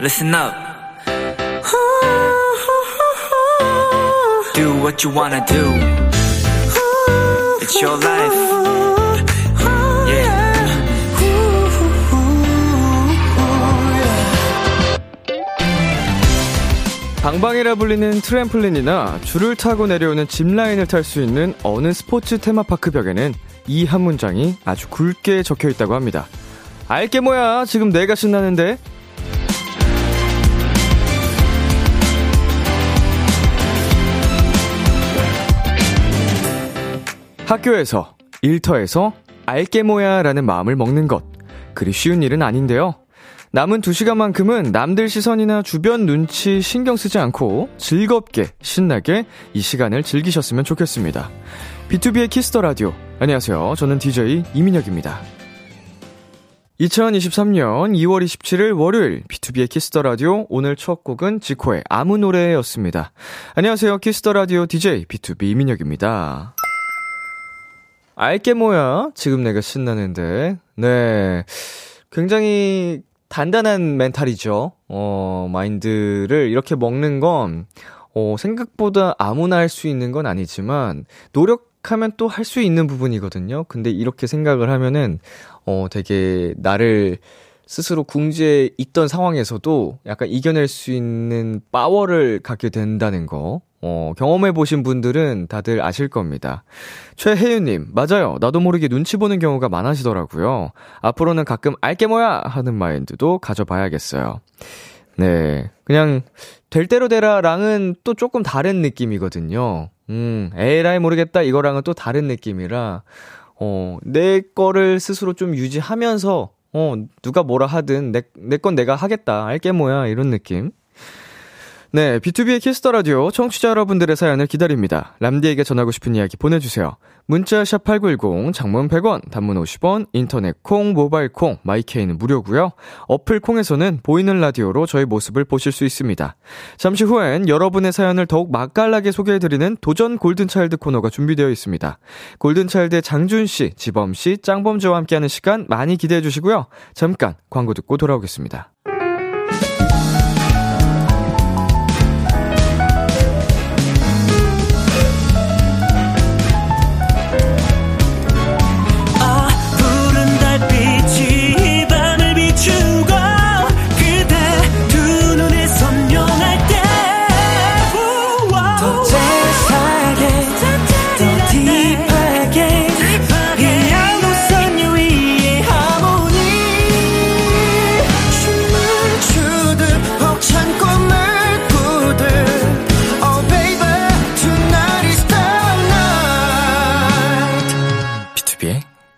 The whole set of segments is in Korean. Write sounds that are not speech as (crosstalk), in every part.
listen up. Do what you wanna do. It's your life. Yeah. 방방이라 불리는 트램플린이나 줄을 타고 내려오는 짚라인을 탈 수 있는 어느 스포츠 테마파크 벽에는 이 한 문장이 아주 굵게 적혀 있다고 합니다. 알게 뭐야, 지금 내가 신나는데? 학교에서, 일터에서 알게 뭐야 라는 마음을 먹는 것. 그리 쉬운 일은 아닌데요. 남은 두 시간만큼은 남들 시선이나 주변 눈치 신경 쓰지 않고 즐겁게, 신나게 이 시간을 즐기셨으면 좋겠습니다. B2B의 키스터 라디오. 안녕하세요. 저는 DJ 이민혁입니다. 2023년 2월 27일 월요일 B2B의 키스터 라디오 오늘 첫 곡은 지코의 아무 노래였습니다. 안녕하세요. 키스터 라디오 DJ B2B 이민혁입니다. 알게 뭐야? 지금 내가 신나는데. 네. 굉장히 단단한 mental이죠. 어, mind를 이렇게 먹는 건, 어, 생각보다 아무나 할 수 있는 건 아니지만, 노력하면 또 할 수 있는 부분이거든요. 근데 이렇게 생각을 하면은, 어, 되게 나를 스스로 궁지에 있던 상황에서도 약간 이겨낼 수 있는 파워를 갖게 된다는 거. 어, 경험해보신 분들은 다들 아실 겁니다. 최혜윤님, 맞아요. 나도 모르게 눈치 보는 경우가 많아지더라고요. 앞으로는 가끔 알게 뭐야! 하는 마인드도 가져봐야겠어요. 네. 그냥, 될 대로 되라랑은 또 조금 다른 느낌이거든요. 음, 에라이 모르겠다. 이거랑은 또 다른 느낌이라, 어, 내 거를 스스로 좀 유지하면서, 어, 누가 뭐라 하든, 내, 내 건 내가 하겠다. 알게 뭐야. 이런 느낌. 네, B2B의 키스터 라디오 청취자 여러분들의 사연을 기다립니다. 람디에게 전하고 싶은 이야기 보내주세요. 문자 샵 #8910 장문 100원, 단문 50원, 인터넷 콩, 모바일 콩, 마이케이는 무료고요. 어플 콩에서는 보이는 라디오로 저희 모습을 보실 수 있습니다. 잠시 후엔 여러분의 사연을 더욱 맛깔나게 소개해드리는 도전 골든차일드 코너가 준비되어 있습니다. 골든차일드의 장준 씨, 지범 씨, 짱범주와 함께하는 시간 많이 기대해 주시고요. 잠깐 광고 듣고 돌아오겠습니다.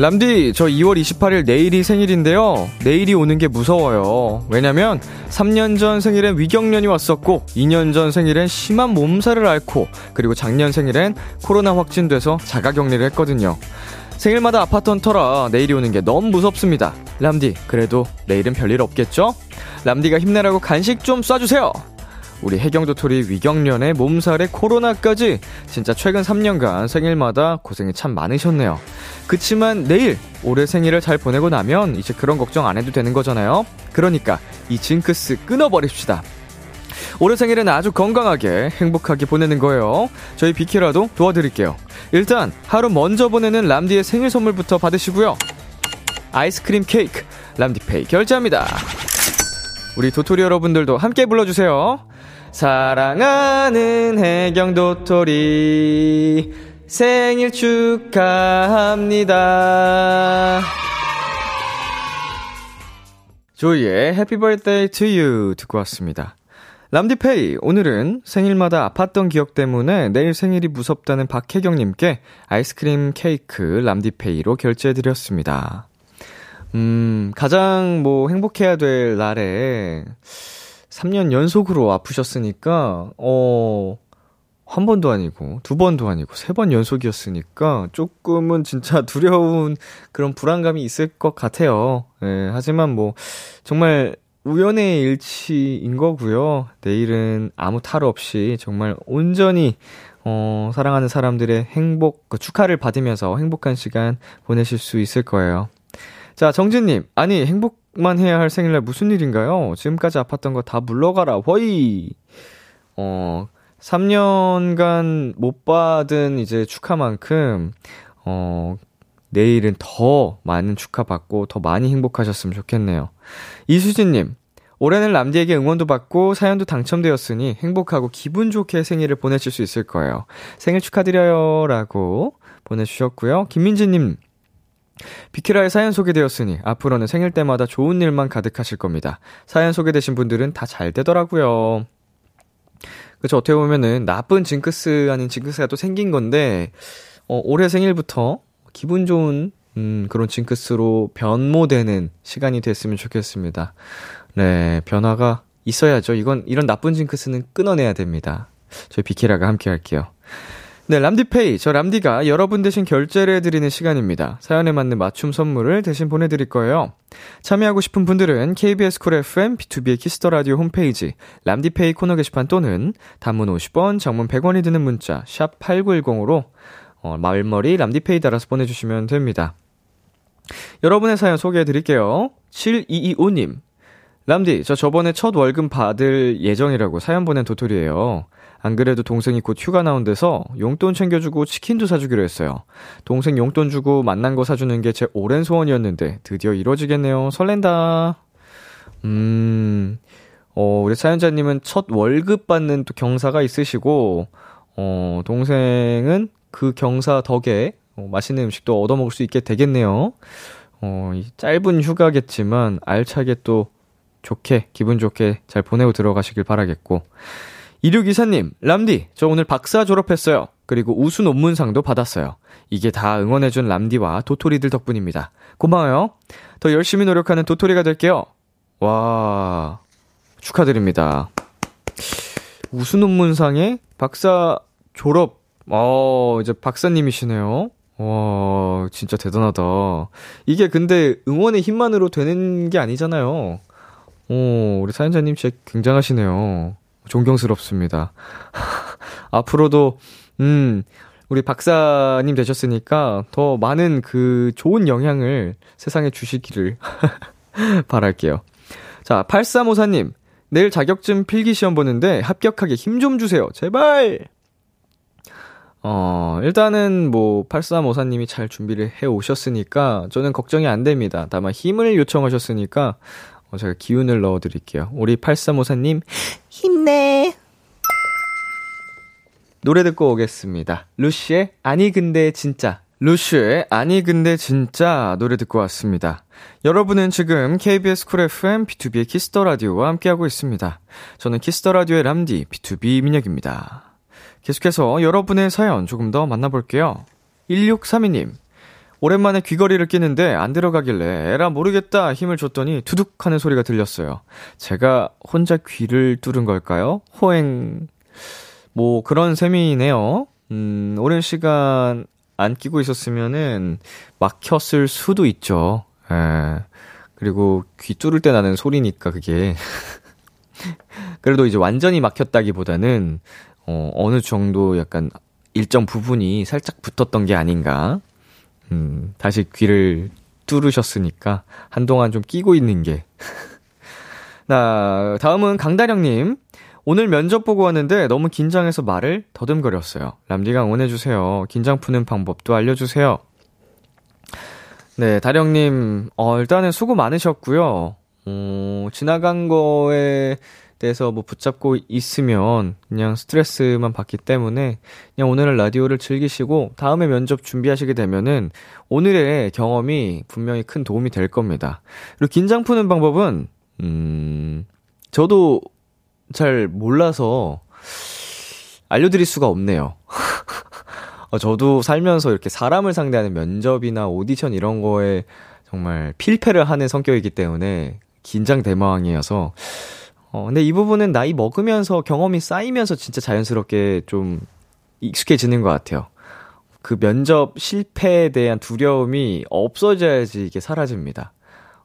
람디, 저 2월 28일 내일이 생일인데요. 내일이 오는 게 무서워요. 왜냐면 3년 전 생일엔 위경련이 왔었고, 2년 전 생일엔 심한 몸살을 앓고, 그리고 작년 생일엔 코로나 확진돼서 자가 격리를 했거든요. 생일마다 아팠던 터라 내일이 오는 게 너무 무섭습니다. 람디, 그래도 내일은 별일 없겠죠? 람디가 힘내라고 간식 좀 쏴주세요! 우리 해경도토리 위경련에 몸살에 코로나까지 진짜 최근 3년간 생일마다 고생이 참 많으셨네요. 그치만 내일 올해 생일을 잘 보내고 나면 이제 그런 걱정 안 해도 되는 거잖아요. 그러니까 이 징크스 끊어버립시다. 올해 생일은 아주 건강하게 행복하게 보내는 거예요. 저희 비키라도 도와드릴게요. 일단 하루 먼저 보내는 람디의 생일 선물부터 받으시고요. 아이스크림 케이크 람디페이 결제합니다. 우리 도토리 여러분들도 함께 불러주세요. 사랑하는 해경 도토리 생일 축하합니다. 조이의 Happy Birthday to You 듣고 왔습니다. 람디페이, 오늘은 생일마다 아팠던 기억 때문에 내일 생일이 무섭다는 박혜경님께 아이스크림 케이크 람디페이로 결제해드렸습니다. 음, 가장 뭐 행복해야 될 날에 3년 연속으로 아프셨으니까, 어, 한 번도 아니고, 두 번도 아니고, 세 번 연속이었으니까, 조금은 진짜 (laughs) 두려운 그런 불안감이 있을 것 같아요. 예, 하지만 뭐, 정말 우연의 일치인 거고요. 내일은 아무 탈 없이 정말 온전히 어, 사랑하는 사람들의 행복, 그 축하를 받으면서 행복한 시간 보내실 수 있을 거예요. 자, 정진님. 아니, 행복 만 해야 할 생일날 무슨 일인가요? 지금까지 아팠던 거 다 물러가라. 허이! 어, 3년간 못 받은 이제 축하만큼, 어, 내일은 더 많은 축하받고 더 많이 행복하셨으면 좋겠네요. 이수진님, 올해는 람디에게 응원도 받고 사연도 당첨되었으니 행복하고 기분 좋게 생일을 보내실 수 있을 거예요. 생일 축하드려요. 라고 보내주셨고요. 김민지님, 비키라의 사연 소개되었으니 앞으로는 생일 때마다 좋은 일만 가득하실 겁니다. 사연 소개되신 분들은 다 잘 되더라고요. 그쵸, 어떻게 보면은 나쁜 징크스 아닌 징크스가 또 생긴 건데, 어, 올해 생일부터 기분 좋은 음, 그런 징크스로 변모되는 시간이 됐으면 좋겠습니다. 네, 변화가 있어야죠. 이건, 이런 나쁜 징크스는 끊어내야 됩니다. 저희 비키라가 함께 할게요. 네, 람디페이. 저 람디가 여러분 대신 결제를 해드리는 시간입니다. 사연에 맞는 맞춤 선물을 대신 보내드릴 거예요. 참여하고 싶은 분들은 KBS 쿨 FM, 비투비의 키스 더 라디오 홈페이지, 람디페이 코너 게시판 또는 단문 50원, 장문 100원이 드는 문자, 샵 8910으로 어, 말머리 람디페이 달아서 보내주시면 됩니다. 여러분의 사연 소개해 드릴게요. 7225님. 람디, 저 저번에 첫 월급 받을 예정이라고 사연 보낸 도토리예요. 안 그래도 동생이 곧 휴가 나온대서 용돈 챙겨주고 치킨도 사주기로 했어요. 동생 용돈 주고 만난 거 사주는 게 제 오랜 소원이었는데 드디어 이루어지겠네요. 설렌다. 음, 어, 우리 사연자님은 첫 월급 받는 또 경사가 있으시고, 어, 동생은 그 경사 덕에 어, 맛있는 음식도 얻어먹을 수 있게 되겠네요. 어, 짧은 휴가겠지만 알차게 또 좋게, 기분 좋게 잘 보내고 들어가시길 바라겠고. 이류기사님, 람디, 저 오늘 박사 졸업했어요. 그리고 우수 논문상도 받았어요. 이게 다 응원해준 람디와 도토리들 덕분입니다. 고마워요. 더 열심히 노력하는 도토리가 될게요. 와, 축하드립니다. 우수 논문상에 박사 졸업, 어, 이제 박사님이시네요. 와, 진짜 대단하다. 이게 근데 응원의 힘만으로 되는 게 아니잖아요. 오, 우리 사연자님 진짜 굉장하시네요. 존경스럽습니다. (laughs) 앞으로도, 음, 우리 박사님 되셨으니까 더 많은 그 좋은 영향을 세상에 주시기를 (laughs) 바랄게요. 자, 8354님. 내일 자격증 필기 시험 보는데 합격하게 힘 좀 주세요. 제발! 어, 일단은 뭐, 8354님이 잘 준비를 해 오셨으니까 저는 걱정이 안 됩니다. 다만 힘을 요청하셨으니까 어, 제가 기운을 넣어 드릴게요. 우리 8354님, 힘내! 노래 듣고 오겠습니다. 루시의 아니 근데 진짜. 루시의 아니 근데 진짜 노래 듣고 왔습니다. 여러분은 지금 KBS 쿨 FM 비투비의 키스 더 라디오와 함께하고 있습니다. 저는 키스 더 라디오의 람디 비투비 민혁입니다. 계속해서 여러분의 사연 조금 더 만나볼게요. 1632님. 오랜만에 귀걸이를 끼는데 안 들어가길래 에라 모르겠다 힘을 줬더니 투둑 하는 소리가 들렸어요. 제가 혼자 귀를 뚫은 걸까요? 호행. 뭐 그런 셈이네요. 음, 오랜 시간 안 끼고 있었으면은 막혔을 수도 있죠. 예. 그리고 귀 뚫을 때 나는 소리니까 그게. (laughs) 그래도 이제 완전히 막혔다기보다는 어, 어느 정도 약간 일정 부분이 살짝 붙었던 게 아닌가. 음, 다시 귀를 뚫으셨으니까 한동안 좀 끼고 있는 게. (laughs) 나, 다음은 강다령님. 오늘 면접 보고 왔는데 너무 긴장해서 말을 더듬거렸어요. 람디가 응원해주세요. 긴장 푸는 방법도 알려주세요. 네, 다령님, 어, 일단은 수고 많으셨고요. 어, 지나간 거에 대해서 뭐 붙잡고 있으면 그냥 스트레스만 받기 때문에 그냥 오늘은 라디오를 즐기시고 다음에 면접 준비하시게 되면은 오늘의 경험이 분명히 큰 도움이 될 겁니다. 그리고 긴장 푸는 방법은, 음, 저도 잘 몰라서 알려드릴 수가 없네요. (laughs) 어, 저도 살면서 이렇게 사람을 상대하는 면접이나 오디션 이런 거에 정말 필패를 하는 성격이기 때문에 긴장 대망이어서 어, 근데 이 부분은 나이 먹으면서 경험이 쌓이면서 진짜 자연스럽게 좀 익숙해지는 것 같아요. 그 면접 실패에 대한 두려움이 없어져야지 이게 사라집니다.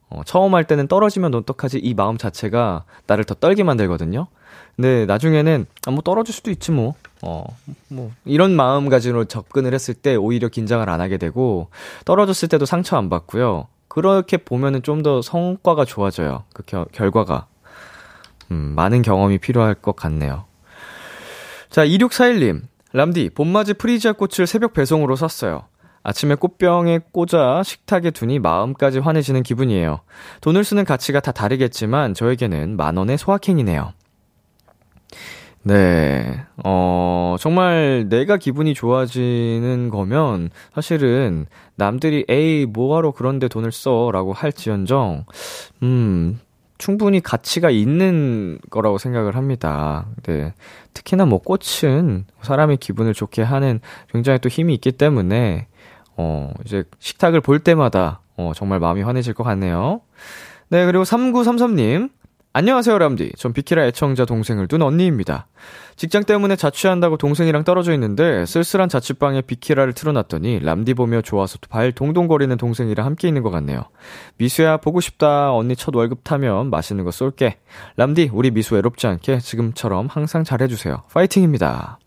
어, 처음 할 때는 떨어지면 어떡하지 이 마음 자체가 나를 더 떨게 만들거든요. 근데 나중에는 아, 뭐 떨어질 수도 있지 뭐. 어, 뭐 이런 마음가짐으로 접근을 했을 때 오히려 긴장을 안 하게 되고 떨어졌을 때도 상처 안 받고요. 그렇게 보면은 좀 더 성과가 좋아져요. 그 겨, 결과가. 음, 많은 경험이 필요할 것 같네요. 자, 2641님. 람디, 봄맞이 프리지아 꽃을 새벽 배송으로 샀어요. 아침에 꽃병에 꽂아 식탁에 두니 마음까지 환해지는 기분이에요. 돈을 쓰는 가치가 다 다르겠지만 저에게는 만 원의 소확행이네요. 네, 어, 정말 내가 기분이 좋아지는 거면 사실은 남들이 에이, 뭐하러 그런데 돈을 써? 라고 할지언정, 음, 충분히 가치가 있는 거라고 생각을 합니다. 네. 특히나 뭐 꽃은 사람의 기분을 좋게 하는 굉장히 또 힘이 있기 때문에, 어, 이제 식탁을 볼 때마다, 어, 정말 마음이 환해질 것 같네요. 네, 그리고 3933님. 안녕하세요, 람디. 전 비키라 애청자 동생을 둔 언니입니다. 직장 때문에 자취한다고 동생이랑 떨어져 있는데 쓸쓸한 자취방에 비키라를 틀어놨더니 람디 보며 좋아서 발 동동거리는 동생이랑 함께 있는 것 같네요. 미수야, 보고 싶다. 언니 첫 월급 타면 맛있는 거 쏠게. 람디, 우리 미수 외롭지 않게 지금처럼 항상 잘해주세요. 파이팅입니다.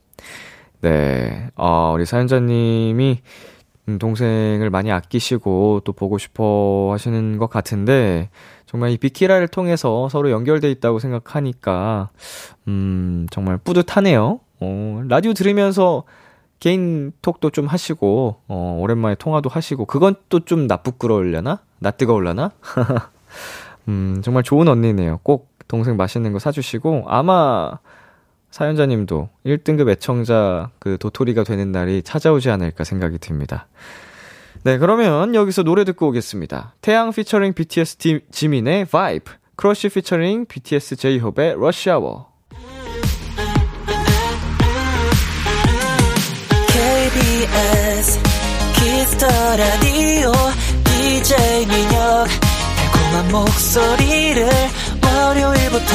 네, 어, 우리 사연자님이 음, 동생을 많이 아끼시고 또 보고 싶어 하시는 것 같은데, 정말 이 비키라를 통해서 서로 연결돼 있다고 생각하니까, 음, 정말 뿌듯하네요. 어, 라디오 들으면서 개인 톡도 좀 하시고, 어, 오랜만에 통화도 하시고, 그건 또 좀 나쁘끄러울려나? 나 뜨거울려나? (laughs) 음, 정말 좋은 언니네요. 꼭 동생 맛있는 거 사주시고, 아마, 사연자님도 1등급 애청자 그 도토리가 되는 날이 찾아오지 않을까 생각이 듭니다. 네, 그러면 여기서 노래 듣고 오겠습니다. 태양 피처링 BTS 디, 지민의 Vibe, 크러쉬 피처링 BTS 제이홉의 Rush Hour. KBS 키스 더 라디오 DJ 민혁 달콤한 목소리를 월요일부터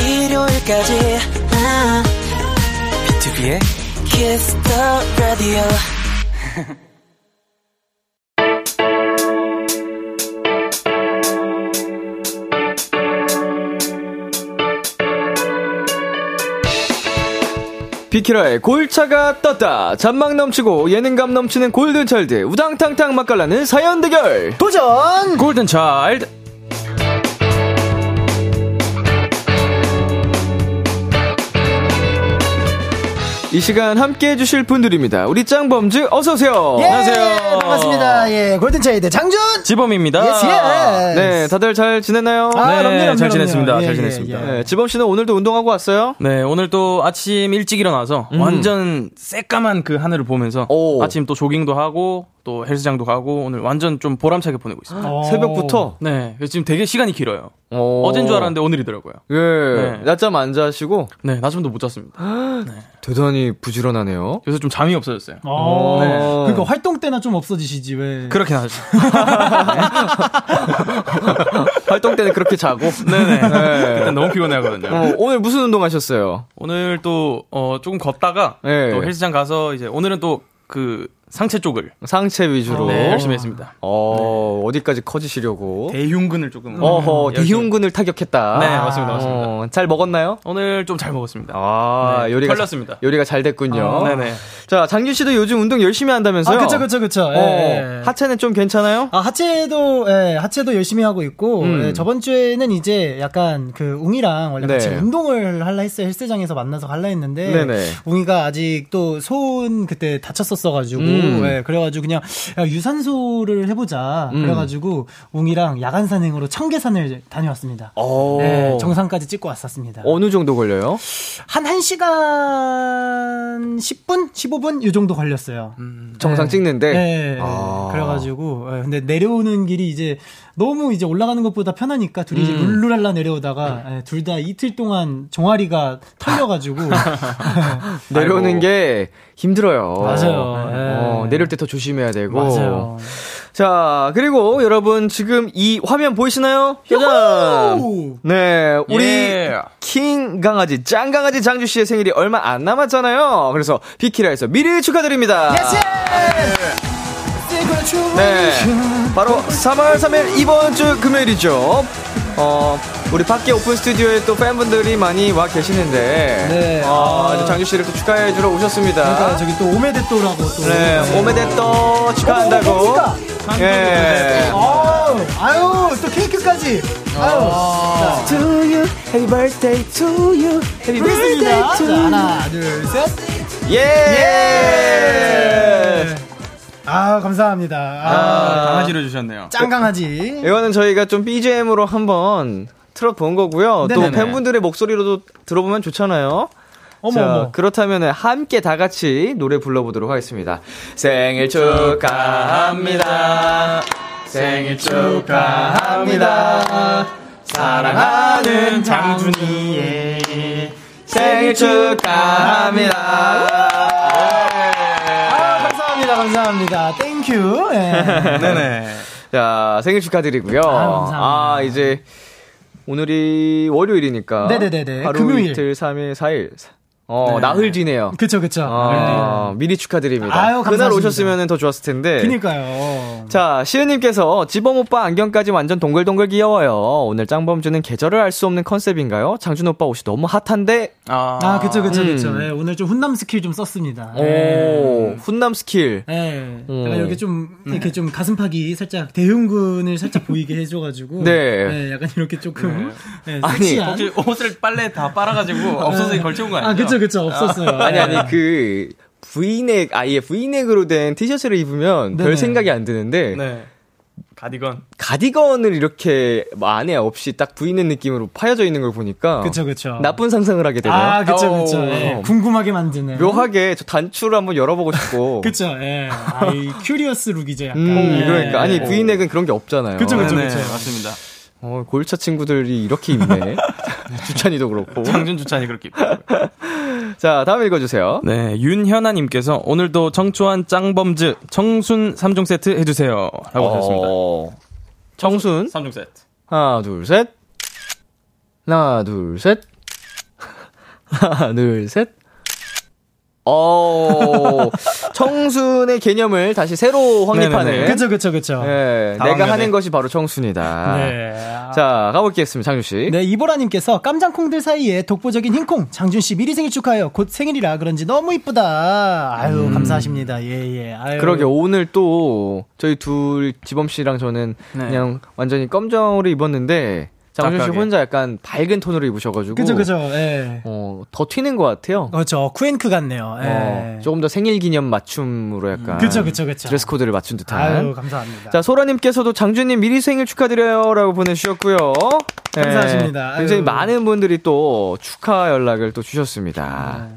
일요일까지 아, 비투비의 키스 더 라디오 (laughs) 비키라의 골차가 떴다. 잔망 넘치고 예능감 넘치는 골든차일드 우당탕탕 맛깔나는 사연 대결. 도전! 골든차일드. 이 시간 함께 해주실 분들입니다. 우리 짱범즈 어서오세요. 예, 안녕하세요. 반갑습니다. 예, 골든차일드 장준! 지범입니다. yes, yes. 네, 다들 잘 지냈나요? 아, 네, 그럼요, 그럼요, 잘. 지냈습니다. 예, 잘 예, 지냈습니다. 예. 네, 지범 씨는 오늘도 운동하고 왔어요? 네, 오늘 또 아침 일찍 일어나서 음. 완전 새까만 그 하늘을 보면서 오. 아침 또 조깅도 하고 또 헬스장도 가고 오늘 완전 좀 보람차게 보내고 있습니다. 어. 새벽부터? 네, 지금 되게 시간이 길어요. 어. 어젠 줄 알았는데 오늘이더라고요. 예, 네. 낮잠 안 자시고 네, 낮잠도 못 잤습니다. (gasps) 대단히 부지런하네요. 그래서 좀 잠이 없어졌어요. 어. 네. 그러니까 활동 때나 좀 없어지시지, 왜. 그렇긴 하죠. (laughs) 활동 때는 그렇게 자고. 네네. 네. 그때 너무 피곤해하거든요. 어, 오늘 무슨 운동 하셨어요? 오늘 또, 어, 조금 걷다가 네. 또 헬스장 가서 이제 오늘은 또그 상체 쪽을 상체 위주로. 네, 열심히 했습니다. 어, 어디까지 커지시려고? 대흉근을 조금. 어허, 열심히- 대흉근을 타격했다. 네, 맞습니다, 맞습니다. 어, 잘 먹었나요? 오늘 좀 잘 먹었습니다. 아, 네, 요리가. 털렸습니다. 요리가 잘 됐군요. 아, 네네. 자, 장규 씨도 요즘 운동 열심히 한다면서요? 아, 그쵸, 그쵸, 그쵸. 예, 어, 예. 하체는 좀 괜찮아요? 아, 하체도, 예, 하체도 열심히 하고 있고, 음. 예, 저번 주에는 이제 약간 그 웅이랑 원래 같이 네. 운동을 할라 했어요. 헬스장에서 만나서 갈라 했는데, 네네. 웅이가 아직 또 소은 그때 다쳤었어 가지고, 음. 예, 그래가지고 그냥 야, 유산소를 해보자. 음. 그래가지고 웅이랑 야간 산행으로 청계산을 다녀왔습니다. 어. 네, 정상까지 찍고 왔었습니다. 어느 정도 걸려요? 한 1시간 10분? 15분? 이 정도 걸렸어요. 정상 네. 찍는데? 네. 아. 그래가지고, 예, 근데 내려오는 길이 이제 너무 이제 올라가는 것보다 편하니까 둘이 이제 음. 룰루랄라 내려오다가 둘다 이틀 동안 종아리가 털려가지고. (laughs) 내려오는 아이고. 게 힘들어요. 맞아요. 예. 어, 내릴 때 더 조심해야 되고. 맞아요. 자, 그리고 여러분 지금 이 화면 보이시나요? 짜잔! 야호! 네, 우리 예. 킹 강아지, 짱 강아지 장준 씨의 생일이 얼마 안 남았잖아요. 그래서 비키라에서 미리 축하드립니다. 네, 바로 3월 3일 이번 주 금요일이죠. 어, 우리 밖에 오픈 스튜디오에 또 팬분들이 많이 와 계시는데, 네. 어, 아. 이제 장준 씨를 또 축하해 주러 오셨습니다. 그러니까 저기 또 오메데또라고 또. 네, おめでとう 축하한다고. 어, 예. 아유, 아유, 또 케이크까지. 아유. 자, To you, happy birthday to you, happy 그렇습니다. to 자, you. 하나, 둘, 셋. 예! 아, 감사합니다. 아, 아, 강아지를 주셨네요. 짱 강아지. 이거는 저희가 좀 BGM으로 한번 틀어본 거고요. 또 네네네. 팬분들의 목소리로도 들어보면 좋잖아요. 어머, 자, 어머. 그렇다면 함께 다 같이 노래 불러보도록 하겠습니다. 생일 축하합니다. 생일 축하합니다. 사랑하는 장준이의 생일 축하합니다. 감사합니다. Thank you. 예. (laughs) 네네. 자, 생일 축하드리고요. 감사합니다. 아, 이제 오늘이 월요일이니까 네네네네. 하루 금요일. 이틀 3일 4일 어, 네. 나흘 뒤네요. 그쵸, 그쵸. 아, 미리 축하드립니다. 아유, 그날 감사합니다. 오셨으면 더 좋았을 텐데. 그니까요. 자, 시은님께서 지범 오빠 안경까지 완전 동글동글 귀여워요. 오늘 짱범즈는 계절을 알 수 없는 컨셉인가요? 장준 오빠 옷이 너무 핫한데. 아, 아, 그쵸, 그쵸, 음. 그쵸. 예, 오늘 좀 훈남 스킬 좀 썼습니다. 오, 훈남 스킬. 예. 음. 약간 여기 좀, 이렇게 좀 가슴팍이 살짝 대흉근을 살짝 보이게 해줘가지고. 네. 예, 약간 이렇게 조금. 예, 아니. 혹시 옷을 빨래 다 빨아가지고 없어서 걸쳐온 거 아니죠? 아, 그쵸, 그쵸. 없었어요. 아니, 예. 아니, 그, V넥, 아예 V넥으로 된 티셔츠를 입으면 별 네네. 생각이 안 드는데. 네. 가디건. 가디건을 이렇게 뭐 안에 없이 딱 V넥 느낌으로 파여져 있는 걸 보니까. 그쵸, 그쵸. 나쁜 상상을 하게 되네요. 아, 그쵸, 그쵸. 오. 예, 궁금하게 만드는. 묘하게 저 단추를 한번 열어보고 싶고. (laughs) 그쵸, 예. 아, 이 curious look이죠, 약간. 음, 예. 그러니까. 아니, V넥은 그런 게 없잖아요. 그쵸, 그쵸. 네네, 맞습니다. 어, 골차 친구들이 이렇게 입네. (laughs) 주찬이도 그렇고. 장준 주찬이 그렇게 입고. (laughs) 자, 다음 읽어주세요. 네, 윤현아님께서 오늘도 청초한 짱범즈 청순 3종 세트 해주세요. 라고 하셨습니다. 어, 청순. 3종 세트. 하나, 둘, 셋. 하나, 둘, 셋. (laughs) 하나, 둘, 셋. 어, (laughs) 청순의 개념을 다시 새로 확립하는. 그쵸, 그쵸, 그쵸. 예, 다 내가. 하는 것이 바로 청순이다. 네. 자, 가보겠습니다, 장주씨. 네, 이보라님께서 깜장콩들 사이에 독보적인 흰콩. 장준 씨 미리 생일 축하해요. 곧 생일이라 그런지 너무 이쁘다. 아유, 감사하십니다. 예, 예. 음. 그러게 오늘 또 저희 둘 지범 씨랑 저는 네. 그냥 완전히 검정으로 입었는데 장준 씨. 혼자 약간 밝은 톤으로 입으셔가지고 그죠, 그죠. 예. 어, 더 튀는 것 같아요. 그렇죠. 쿠앤크 같네요. 예. 어, 조금 더 생일 기념 맞춤으로 약간 그쵸, 그쵸, 그쵸. 드레스 코드를 맞춘 듯한. 아유, 감사합니다. 자 소라님께서도 장준님 미리 생일 축하드려요 라고 보내주셨고요. 네, 감사하십니다. 굉장히 아유. 많은 분들이 또 축하 연락을 또 주셨습니다. 네.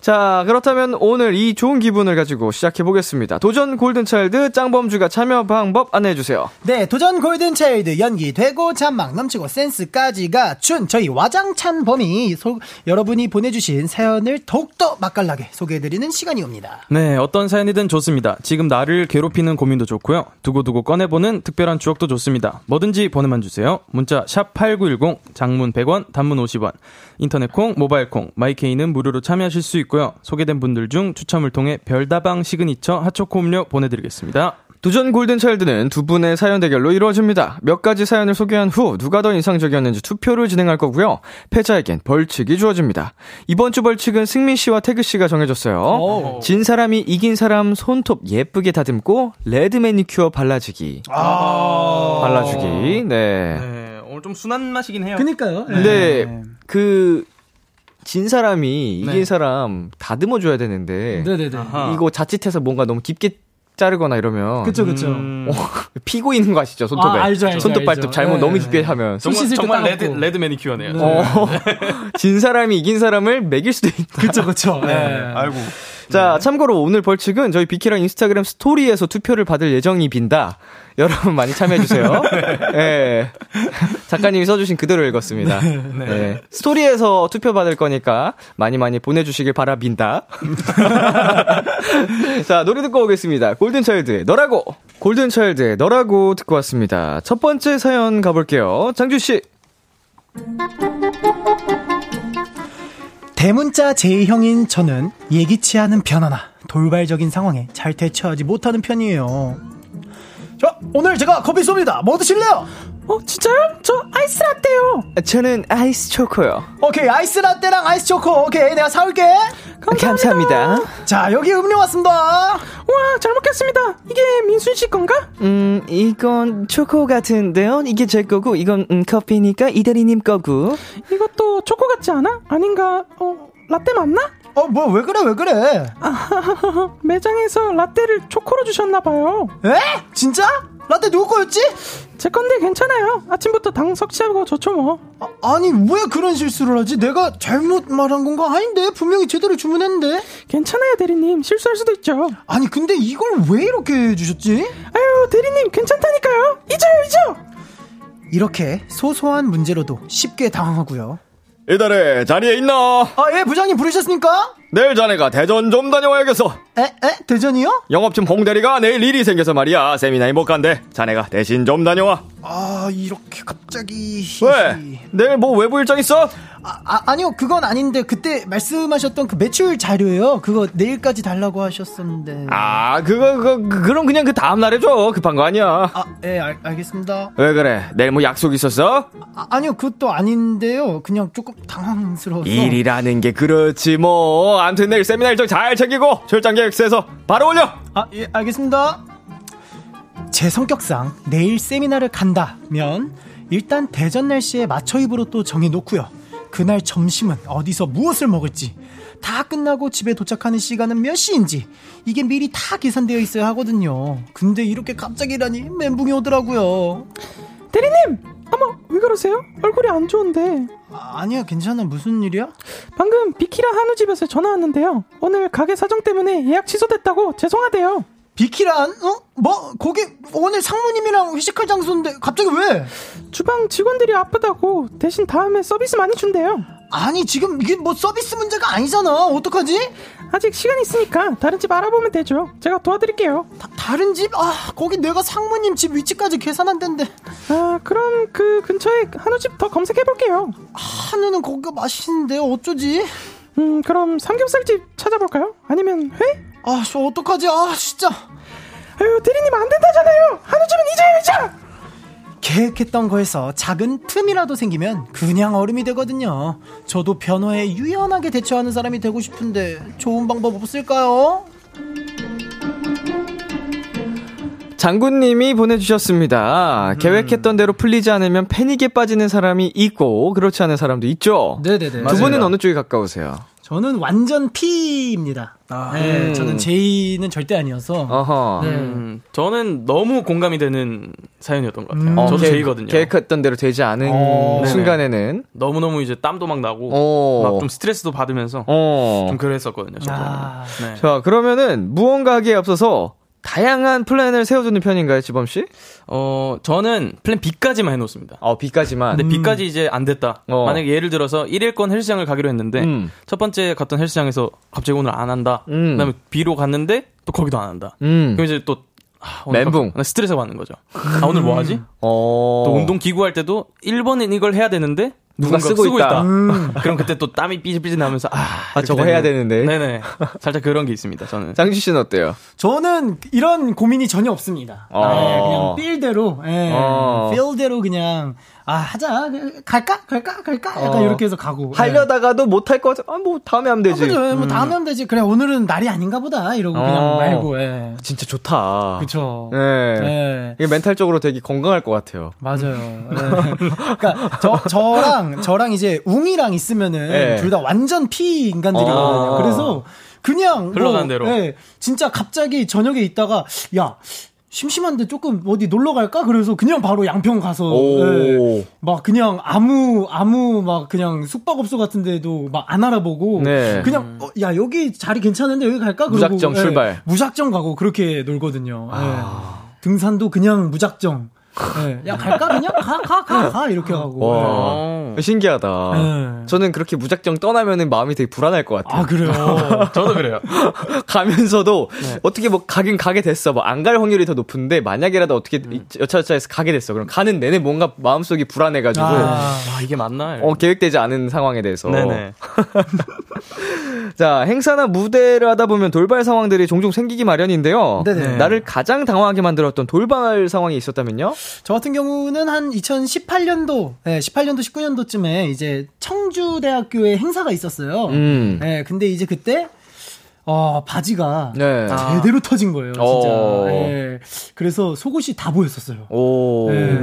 자, 그렇다면 오늘 이 좋은 기분을 가지고 시작해 보겠습니다. 도전 골든차일드 짱범주가 참여 방법 안내해 주세요. 네, 도전 골든차일드 연기 되고 잔망 넘치고 센스까지가 춘 저희 와장찬 범이 소, 여러분이 보내주신 사연을 더욱더 맛깔나게 소개해드리는 시간이 옵니다. 네, 어떤 사연이든 좋습니다. 지금 나를 괴롭히는 고민도 좋고요. 두고두고 꺼내보는 특별한 추억도 좋습니다. 뭐든지 보내만 주세요. 문자 샵 8910, 장문 100원, 단문 50원, 인터넷 콩, 모바일 콩, 마이케이는 무료로 참여하실 수 있고요. 소개된 분들 중 추첨을 통해 별다방 시그니처 핫초코 음료 보내드리겠습니다. 도전 골든차일드는 두 분의 사연 대결로 이루어집니다. 몇 가지 사연을 소개한 후 누가 더 인상적이었는지 투표를 진행할 거고요. 패자에겐 벌칙이 주어집니다. 이번 주 벌칙은 승민 씨와 태그 씨가 정해졌어요. 진 사람이 이긴 사람 손톱 예쁘게 다듬고 레드 매니큐어 발라주기. 발라주기. 네. 네, 오늘 좀 순한 맛이긴 해요. 그니까요. 근데 그 진 사람이 이긴 네. 사람 다듬어 줘야 되는데 네네네. 아하. 이거 자칫해서 뭔가 너무 깊게 자르거나 이러면 그쵸, 그쵸. 음, (laughs) 피고 있는 거 아시죠? 손톱에. 아, 알죠, 알죠, 손톱 알죠. 발톱 잘못 네. 너무 깊게 하면. 손 정말, 정말 레드. 레드 매니큐어네요. 네. 어, (laughs) 진 사람이 이긴 사람을 멕일 수도 있다. 그쵸, 그쵸. 네. 네, 아이고. 자, 참고로 오늘 벌칙은 저희 비키라 인스타그램 스토리에서 투표를 받을 예정입니다. 여러분 많이 참여해주세요. (laughs) 네. 작가님이 써주신 그대로 읽었습니다. 네. 스토리에서 투표 받을 거니까 많이 많이 보내주시길 바라빈다. (laughs) 자, 노래 듣고 오겠습니다. 골든차일드의 너라고! 골든차일드의 너라고 듣고 왔습니다. 첫 번째 사연 가볼게요. 장주씨. 대문자 제형인 저는 예기치 않은 변화나 돌발적인 상황에 잘 대처하지 못하는 편이에요. 자, 오늘 제가 커피 쏩니다. 뭐 드실래요? 어, 진짜요? 저 아이스 라떼요. 저는 아이스 초코요. 오케이, 아이스 라떼랑 아이스 초코. 오케이, 내가 사올게. 감사합니다. 자, 여기 음료 왔습니다. 와, 잘 먹겠습니다. 이게 민순 씨 건가? 음, 이건 초코 같은데요? 이게 제 거고, 이건 음, 커피니까 이대리님 거고. 이것도 초코 같지 않아? 아닌가? 어, 라떼 맞나? 어, 뭐, 왜 그래, 왜 그래? (laughs) 매장에서 라떼를 초코로 주셨나봐요. 에? 진짜? 라떼 누구 거였지? 제 건데 괜찮아요. 아침부터 당 섭취하고 좋죠 뭐. 아, 아니, 왜 그런 실수를 하지? 내가 잘못 말한 건가? 아닌데, 분명히 제대로 주문했는데. 괜찮아요, 대리님. 실수할 수도 있죠. 아니, 근데 이걸 왜 이렇게 해주셨지? 아유, 대리님, 괜찮다니까요. 잊어요, 잊어. 이렇게 소소한 문제로도 쉽게 당황하고요. 이달에 자리에 있나? 아, 예, 부장님 부르셨습니까? 내일 자네가 대전 좀 다녀와야겠어. 에, 에, 대전이요? 영업팀 홍대리가 내일 일이 생겨서 말이야. 세미나에 못 간대. 자네가 대신 좀 다녀와. 아, 이렇게 갑자기. 왜? 내일 뭐 외부 일정 있어? 아, 아, 아니요, 그건 아닌데, 그때 말씀하셨던 그 매출 자료요. 그거 내일까지 달라고 하셨었는데. 아, 그거, 그거, 그- 그럼 그냥 그 다음날 해줘. 급한 거 아니야. 아, 예, 알, 알겠습니다. 왜 그래? 내일 뭐 약속 있었어? 아, 아니요, 그것도 아닌데요. 그냥 조금 당황스러워서. 일이라는 게 그렇지 뭐. 암튼 내일 세미나 일정 잘 챙기고 출장 계획 세서 바로 올려. 아, 예, 알겠습니다. 제 성격상 내일 세미나를 간다면 일단 대전 날씨에 맞춰 입으로 또 정해 놓고요. 그날 점심은 어디서 무엇을 먹을지 다 끝나고 집에 도착하는 시간은 몇 시인지 이게 미리 다 계산되어 있어야 하거든요. 근데 이렇게 갑자기라니 멘붕이 오더라고요. 대리님! 왜 그러세요? 얼굴이 안 좋은데. 아, 아니야, 괜찮아. 무슨 일이야? 방금 비키라 한우 집에서 전화 왔는데요. 오늘 가게 사정 때문에 예약 취소됐다고 죄송하대요. 비키란? 어? 뭐? 거기 오늘 상무님이랑 회식할 장소인데 갑자기 왜? 주방 직원들이 아프다고 대신 다음에 서비스 많이 준대요. 아니 지금 이게 뭐 서비스 문제가 아니잖아. 어떡하지? 아직 시간 있으니까 다른 집 알아보면 되죠. 제가 도와드릴게요. 다, 른 집? 아 거기 내가 상무님 집 위치까지 계산한 데인데 아, 그럼 그 근처에 한우 집 더 검색해볼게요. 한우는 거기가 맛있는데 어쩌지? 음, 그럼 삼겹살 집 찾아볼까요? 아니면 회? 아 저 어떡하지? 아 진짜 아유, 대리님 안 된다잖아요. 한우 집은 이자요, 이자! 계획했던 거에서 작은 틈이라도 생기면 그냥 얼음이 되거든요. 저도 변화에 유연하게 대처하는 사람이 되고 싶은데 좋은 방법 없을까요? 장군님이 보내주셨습니다. 계획했던 대로 풀리지 않으면 패닉에 빠지는 사람이 있고 그렇지 않은 사람도 있죠. 네네네. 두 분은 어느 쪽에 가까우세요? 저는 완전 P입니다. 네, 저는 J는 절대 아니어서. 어허. 네. 음, 저는 너무 공감이 되는 사연이었던 것 같아요. 음. 어, 저도 계획- 제이거든요. 계획했던 대로 되지 않은 어. 순간에는 너무 너무 이제 땀도 막 나고 어. 막좀 스트레스도 받으면서 어. 좀 그랬었거든요. 저도. 아. 네. 자, 그러면은 무언가 하기에 앞서서 다양한 플랜을 세워두는 편인가요, 지범 씨? 어, 저는 플랜 B까지만 해놓습니다. 어, B까지만. 근데 B까지 이제 안 됐다. 어. 만약에 예를 들어서 1일권 헬스장을 가기로 했는데 음. 첫 번째 갔던 헬스장에서 갑자기 오늘 안 한다. 음. 그다음에 B로 갔는데 또 거기도 안 한다. 음. 그럼 이제 또 아, 오늘 멘붕. 깜- 스트레스가 받는 거죠. 아, 오늘 뭐 하지? 어. 또 운동 기구 할 때도 1번은 이걸 해야 되는데 누가 쓰고 쓰고, 있다. 있다. 음. (laughs) 그럼 그때 또 땀이 삐질삐질 나면서 아, 아, 저거 해야 되는데. 네네. 살짝 그런 게 있습니다. 저는. 장지 씨는 어때요? 저는 이런 고민이 전혀 없습니다. 어. 네, 그냥 필대로, 예, 어. 필대로 그냥 아 하자, 갈까, 갈까, 갈까, 약간 어. 이렇게 해서 가고. 예. 하려다가도 못할 것 같아. 아, 뭐, 다음에 하면 아, 되지. 그죠. 뭐 다음에 하면 되지. 그래 오늘은 날이 아닌가 보다 이러고 그냥 어. 말고. 예. 진짜 좋다. 그쵸. 네. 네. 이게 멘탈적으로 되게 건강할 것 같아요. 맞아요. 네. 그러니까 저 저랑 저랑 이제 웅이랑 있으면은 네. 둘다 완전 피 인간들이거든요. 어. 그래서 그냥 흘러가는 대로. 네, 진짜 갑자기 저녁에 있다가 야 심심한데 조금 어디 놀러 갈까? 그래서 그냥 바로 양평 가서 오. 예, 막 그냥 아무 아무 막 그냥 숙박업소 같은 데도 막 안 알아보고 네. 그냥 어, 야 여기 자리 괜찮은데 여기 갈까? 그러고, 무작정 예, 출발. 무작정 가고 그렇게 놀거든요. 예. 아. 등산도 그냥 무작정. 예. 야 갈까 그냥 가가 가 가 이렇게 하고. 와. 신기하다. 네. 저는 그렇게 무작정 떠나면은 마음이 되게 불안할 것 같아요. 아 그래요. (laughs) 저도 그래요. (laughs) 가면서도 네. 어떻게 뭐 가긴 가게 됐어. 뭐 안 갈 확률이 더 높은데 만약에라도 어떻게 음. 여차저차해서 가게 됐어. 그럼 가는 내내 뭔가 마음속이 불안해가지고 아. 아, 이게 맞나? 어, 계획되지 않은 상황에 대해서. 네네. (laughs) 자, 행사나 무대를 하다 보면 돌발 상황들이 종종 생기기 마련인데요. 네네. 나를 가장 당황하게 만들었던 돌발 상황이 있었다면요? 저 같은 경우는 한 2018년도, 네, 18년도, 19년도쯤에 이제 청주대학교에 행사가 있었어요. 음. 네, 근데 이제 그때, 어, 바지가 네. 제대로 터진 거예요, 진짜. 어. 네, 그래서 속옷이 다 보였었어요. 오. 네.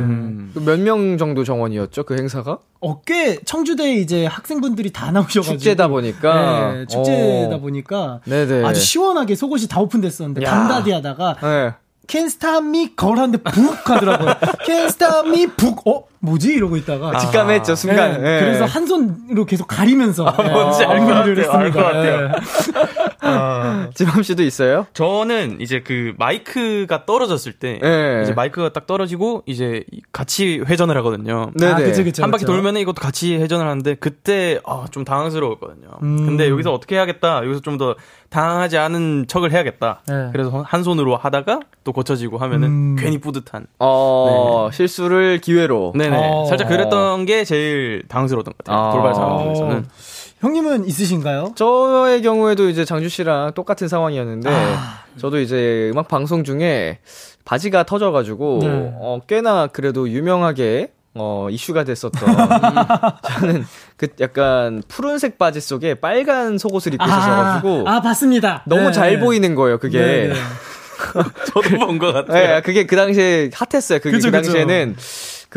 몇명 정도 정원이었죠, 그 행사가? 어, 꽤 청주대 이제 학생분들이 다 나오셔가지고. 축제다 보니까. 네, 축제다 어. 보니까. 네네. 아주 시원하게 속옷이 다 오픈됐었는데, 야. 단다디 하다가, 네. Can't stop me 걸 하는데 북 하더라고요. Can't stop me 북. 어? 뭐지? 이러고 있다가. 직감했죠, 순간. 네, 예. 그래서 한 손으로 계속 가리면서 뭔지 알것 마무리를 같아요, 알것. 같아요. 예. 지맘 씨도 있어요? 저는 이제 그 마이크가 떨어졌을 때 네. 이제 마이크가 딱 떨어지고 이제 같이 회전을 하거든요. 네네. 아, 그쵸, 그쵸, 한 바퀴. 돌면은 이것도 같이 회전을 하는데 그때 아, 좀 당황스러웠거든요. 음. 근데 여기서 어떻게 해야겠다. 여기서 좀 더 당황하지 않은 척을 해야겠다. 네. 그래서 한 손으로 하다가 또 고쳐지고 하면은 음. 괜히 뿌듯한. 어, 실수를 기회로. 네네. 어. 살짝 그랬던 게 제일 당황스러웠던 것 같아요. 아. 돌발 상황 중에서는. 형님은 있으신가요? 저의 경우에도 이제 장주 씨랑 똑같은 상황이었는데, 아. 저도 이제 음악 방송 중에 바지가 터져가지고, 네. 어, 꽤나 그래도 유명하게, 어, 이슈가 됐었던. (laughs) 저는 그 약간 푸른색 바지 속에 빨간 속옷을 입고 있었어가지고, 아, 아, 봤습니다. 너무 네. 잘 보이는 거예요, 그게. 네, 네. (laughs) 저도 본 것 같아요. 네, 그게 그 당시에 핫했어요. 그게 그쵸, 그 그쵸. 당시에는 그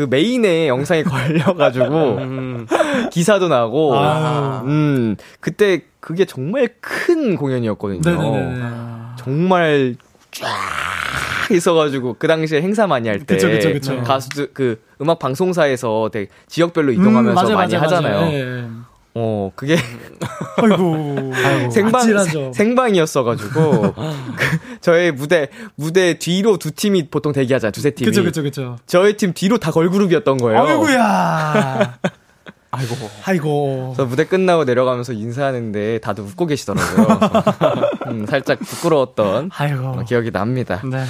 메인에 영상이 (laughs) 걸려가지고 음. 기사도 나고, 아유. 음 그때 그게 정말 큰 공연이었거든요. 네네네. 정말 쫙 있어가지고 그 당시에 행사 많이 할 때. 가수들 그 음악 방송사에서 되게 지역별로 이동하면서 음, 맞아요, 많이 맞아요, 하잖아요. 맞아요. 네. 어 그게 아이고. (laughs) 생방 아찔하죠. 생방이었어가지고 그 저의 무대 무대 뒤로 두 팀이 보통 대기하잖아요. 두세 팀이. 그쵸, 그쵸, 그쵸. 저희 팀 뒤로 다 걸그룹이었던 거예요. 아이고야. (laughs) 아이고. 아이고. 그래서 무대 끝나고 내려가면서 인사하는데 다들 웃고 계시더라고요. (laughs) 음, 살짝 부끄러웠던 아이고. 기억이 납니다. 네.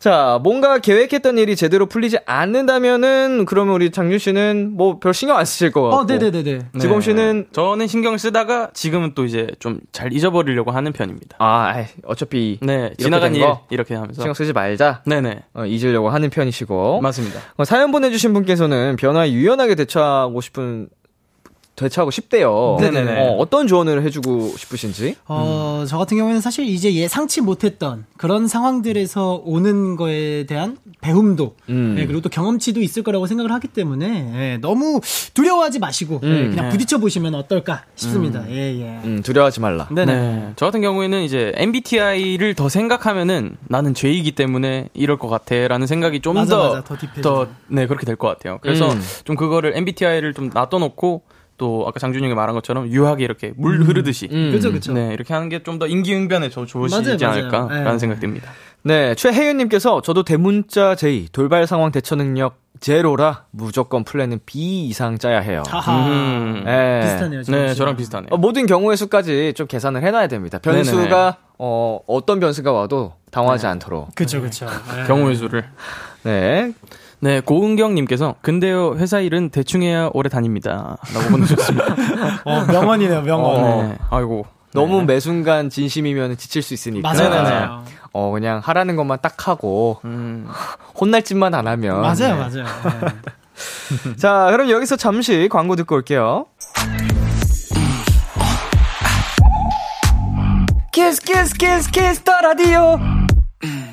자, 뭔가 계획했던 일이 제대로 풀리지 않는다면은 그러면 우리 장준 씨는 뭐 별 신경 안 쓰실 것 같고. 어, 네네네네. 지범 씨는 저는 신경 쓰다가 지금은 또 이제 좀 잘 잊어버리려고 하는 편입니다. 아, 아이, 어차피 네, 지나간 된일 거? 이렇게 하면서. 신경 쓰지 말자. 네네. 어, 잊으려고 하는 편이시고. 맞습니다. 어, 사연 보내주신 분께서는 변화에 유연하게 대처하고 싶은 대처하고 싶대요. 네네네. 어, 어떤 조언을 해주고 싶으신지. 어, 저 같은 경우에는 사실 이제 예상치 못했던 그런 상황들에서 오는 거에 대한 배움도, 음. 예, 그리고 또 경험치도 있을 거라고 생각을 하기 때문에, 예, 너무 두려워하지 마시고, 예, 음. 그냥 네. 부딪혀 보시면 어떨까 싶습니다. 예, 예. 음, 두려워하지 말라. 네네. 네. 저 같은 경우에는 이제 MBTI를 더 생각하면은 나는 죄이기 때문에 이럴 것 같아라는 생각이 좀 맞아, 더 맞아. 더 딥해져. 더, 네, 그렇게 될 것 같아요. 그래서 음. 좀 그거를 MBTI를 좀 놔둬놓고 또 아까 장준이 형이 말한 것처럼 유하게 이렇게 물 흐르듯이 음. 그죠, 그죠. 네, 이렇게 하는 게 좀 더 인기응변에 더 좋으시지 맞아요. 않을까라는 네. 생각 듭니다. 네, 최혜윤님께서 저도 대문자 J 돌발 상황 대처 능력 제로라 무조건 플랜은 B 이상 짜야 해요. 하하. 음. 네. 비슷하네요. 네. 저랑 비슷하네요. 어, 모든 경우의 수까지 좀 계산을 해놔야 됩니다. 변수가 네네네. 어, 어떤 변수가 와도 당황하지 않도록. 그쵸, 그쵸. 예. 경우의 수를. 네, 네, 고은경님께서 근데요 회사 일은 대충 해야 오래 다닙니다. 라고 보내주셨습니다. (laughs) 어, 명언이네요, 명언. 어. 네, 아이고. 너무 매 순간 진심이면 지칠 수 있으니까. 맞아요. 맞아요. 어, 그냥 하라는 것만 딱 하고 음, (laughs) 혼날 짓만 안 하면. 맞아요, 맞아요. 예. (laughs) 자, 그럼 여기서 잠시 광고 듣고 올게요. 키스 키스 키스 키스 더 라디오.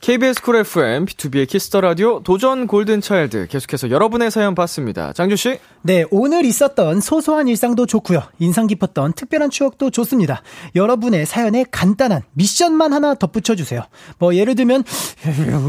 KBS 쿨 FM, B2B의 키스터 라디오, 도전 골든 차일드. 계속해서 여러분의 사연 받습니다. 장준 씨? 네, 오늘 있었던 소소한 일상도 좋고요. 인상 깊었던 특별한 추억도 좋습니다. 여러분의 사연에 간단한 미션만 하나 덧붙여 주세요. 뭐 예를 들면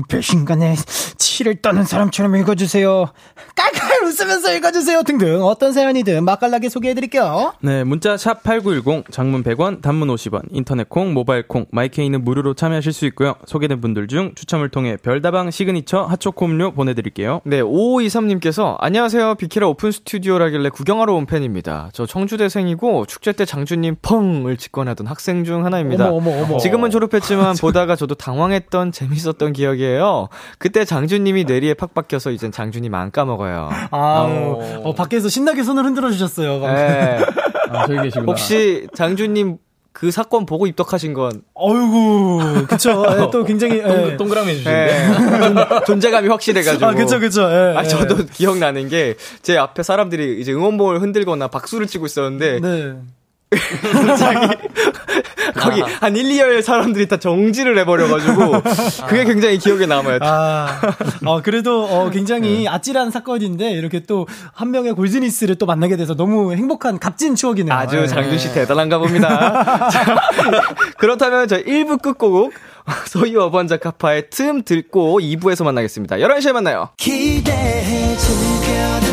배신감에 치를 떠는 사람처럼 읽어주세요. 깔깔 웃으면서 읽어주세요 등등 어떤 사연이든 맛깔나게 소개해드릴게요. 네, 문자 샵 #8910 장문 100원, 단문 50원, 인터넷 콩, 모바일 콩, 마이케이는 무료로 참여하실 수 있고요. 소개된 분들 중 추첨을 통해 별다방 시그니처 핫초코 음료 보내드릴게요. 네, 5523님께서 안녕하세요. 비키라 오픈 스튜디오라길래 구경하러 온 팬입니다. 저 청주대생이고 축제 때 장주님 펑을 직관하던 학생 중 하나입니다. 어머, 어머, 어머. 지금은 졸업했지만 (laughs) 보다가 저도 당황했던 재밌었던 기억이에요. 그때 장주님이 뇌리에 팍 박혀서 이젠 장주님 안 까먹어요. 아우, 어, 밖에서 신나게 손을 흔들어 주셨어요. 방금. 네. 아, 저기 계시구나. 혹시 장주님 그 사건 보고 입덕하신 건 어이구, 그쵸. 예, (laughs) 또 굉장히. 예. 동 그라미 해주시네. 네. (laughs) 존재감이 확실해가지고. 아, 그쵸, 그쵸. 예, 아, 예. 저도 기억나는 게, 제 앞에 사람들이 이제 응원봉을 흔들거나 박수를 치고 있었는데, 네. 거기 한 1, 2열 사람들이 다 정지를 해버려가지고, 그게 굉장히 기억에 남아요. 아, 어, 그래도, 어, 굉장히 아찔한 사건인데, 이렇게 또, 한 명의 골드니스를 또 만나게 돼서 너무 행복한 값진 추억이네요. 아주 예. 장준 씨 대단한가 봅니다. (laughs) 자, 그렇다면 저 1부 끝곡, 소유 어반자 카파의 틈 듣고 2부에서 만나겠습니다. 11시에 만나요. 기대해 즐겨듣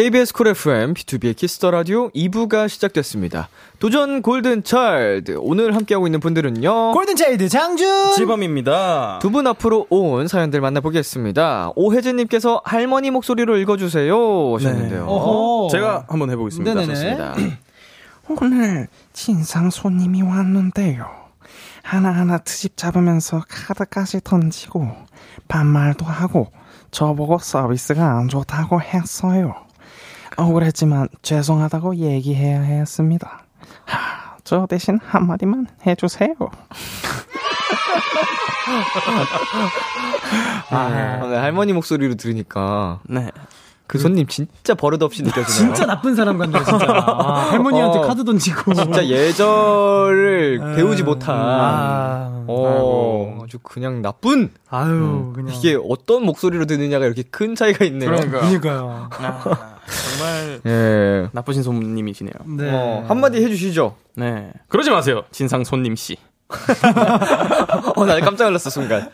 KBS 쿨 FM, B2B의 키스터 라디오 2부가 시작됐습니다. 도전 골든 차일드. 오늘 함께하고 있는 분들은요. 골든 차일드 장준! 지범입니다. 두 분 앞으로 온 사연들 만나보겠습니다. 오혜진님께서 할머니 목소리로 읽어주세요. 하셨는데요. 어허. 제가 한번 해보겠습니다. 네네네. 좋습니다. (clears throat) 오늘 진상 손님이 왔는데요. 하나하나 트집 잡으면서 카드까지 던지고 반말도 하고 저보고 서비스가 안 좋다고 했어요. 억울했지만 죄송하다고 얘기해야 했습니다. 하, 저 대신 한마디만 해주세요. (laughs) 아, 네, 할머니 목소리로 들으니까 네. 그 손님 진짜 버릇없이 느껴지네요. (laughs) 진짜 나쁜 사람 같네요, 진짜. (laughs) 아, 할머니한테 어. 카드 던지고. 진짜 예절을 배우지 못한. 아, 어, 아주 그냥 나쁜. 아유, 그냥. 이게 어떤 목소리로 듣느냐가 이렇게 큰 차이가 있네요. 그러니까요. 아, 정말 예. 나쁘신 손님이시네요. 네. 어, 한마디 해주시죠. 네. 그러지 마세요. 진상 손님 씨. (laughs) 어, 나 깜짝 놀랐어, 순간.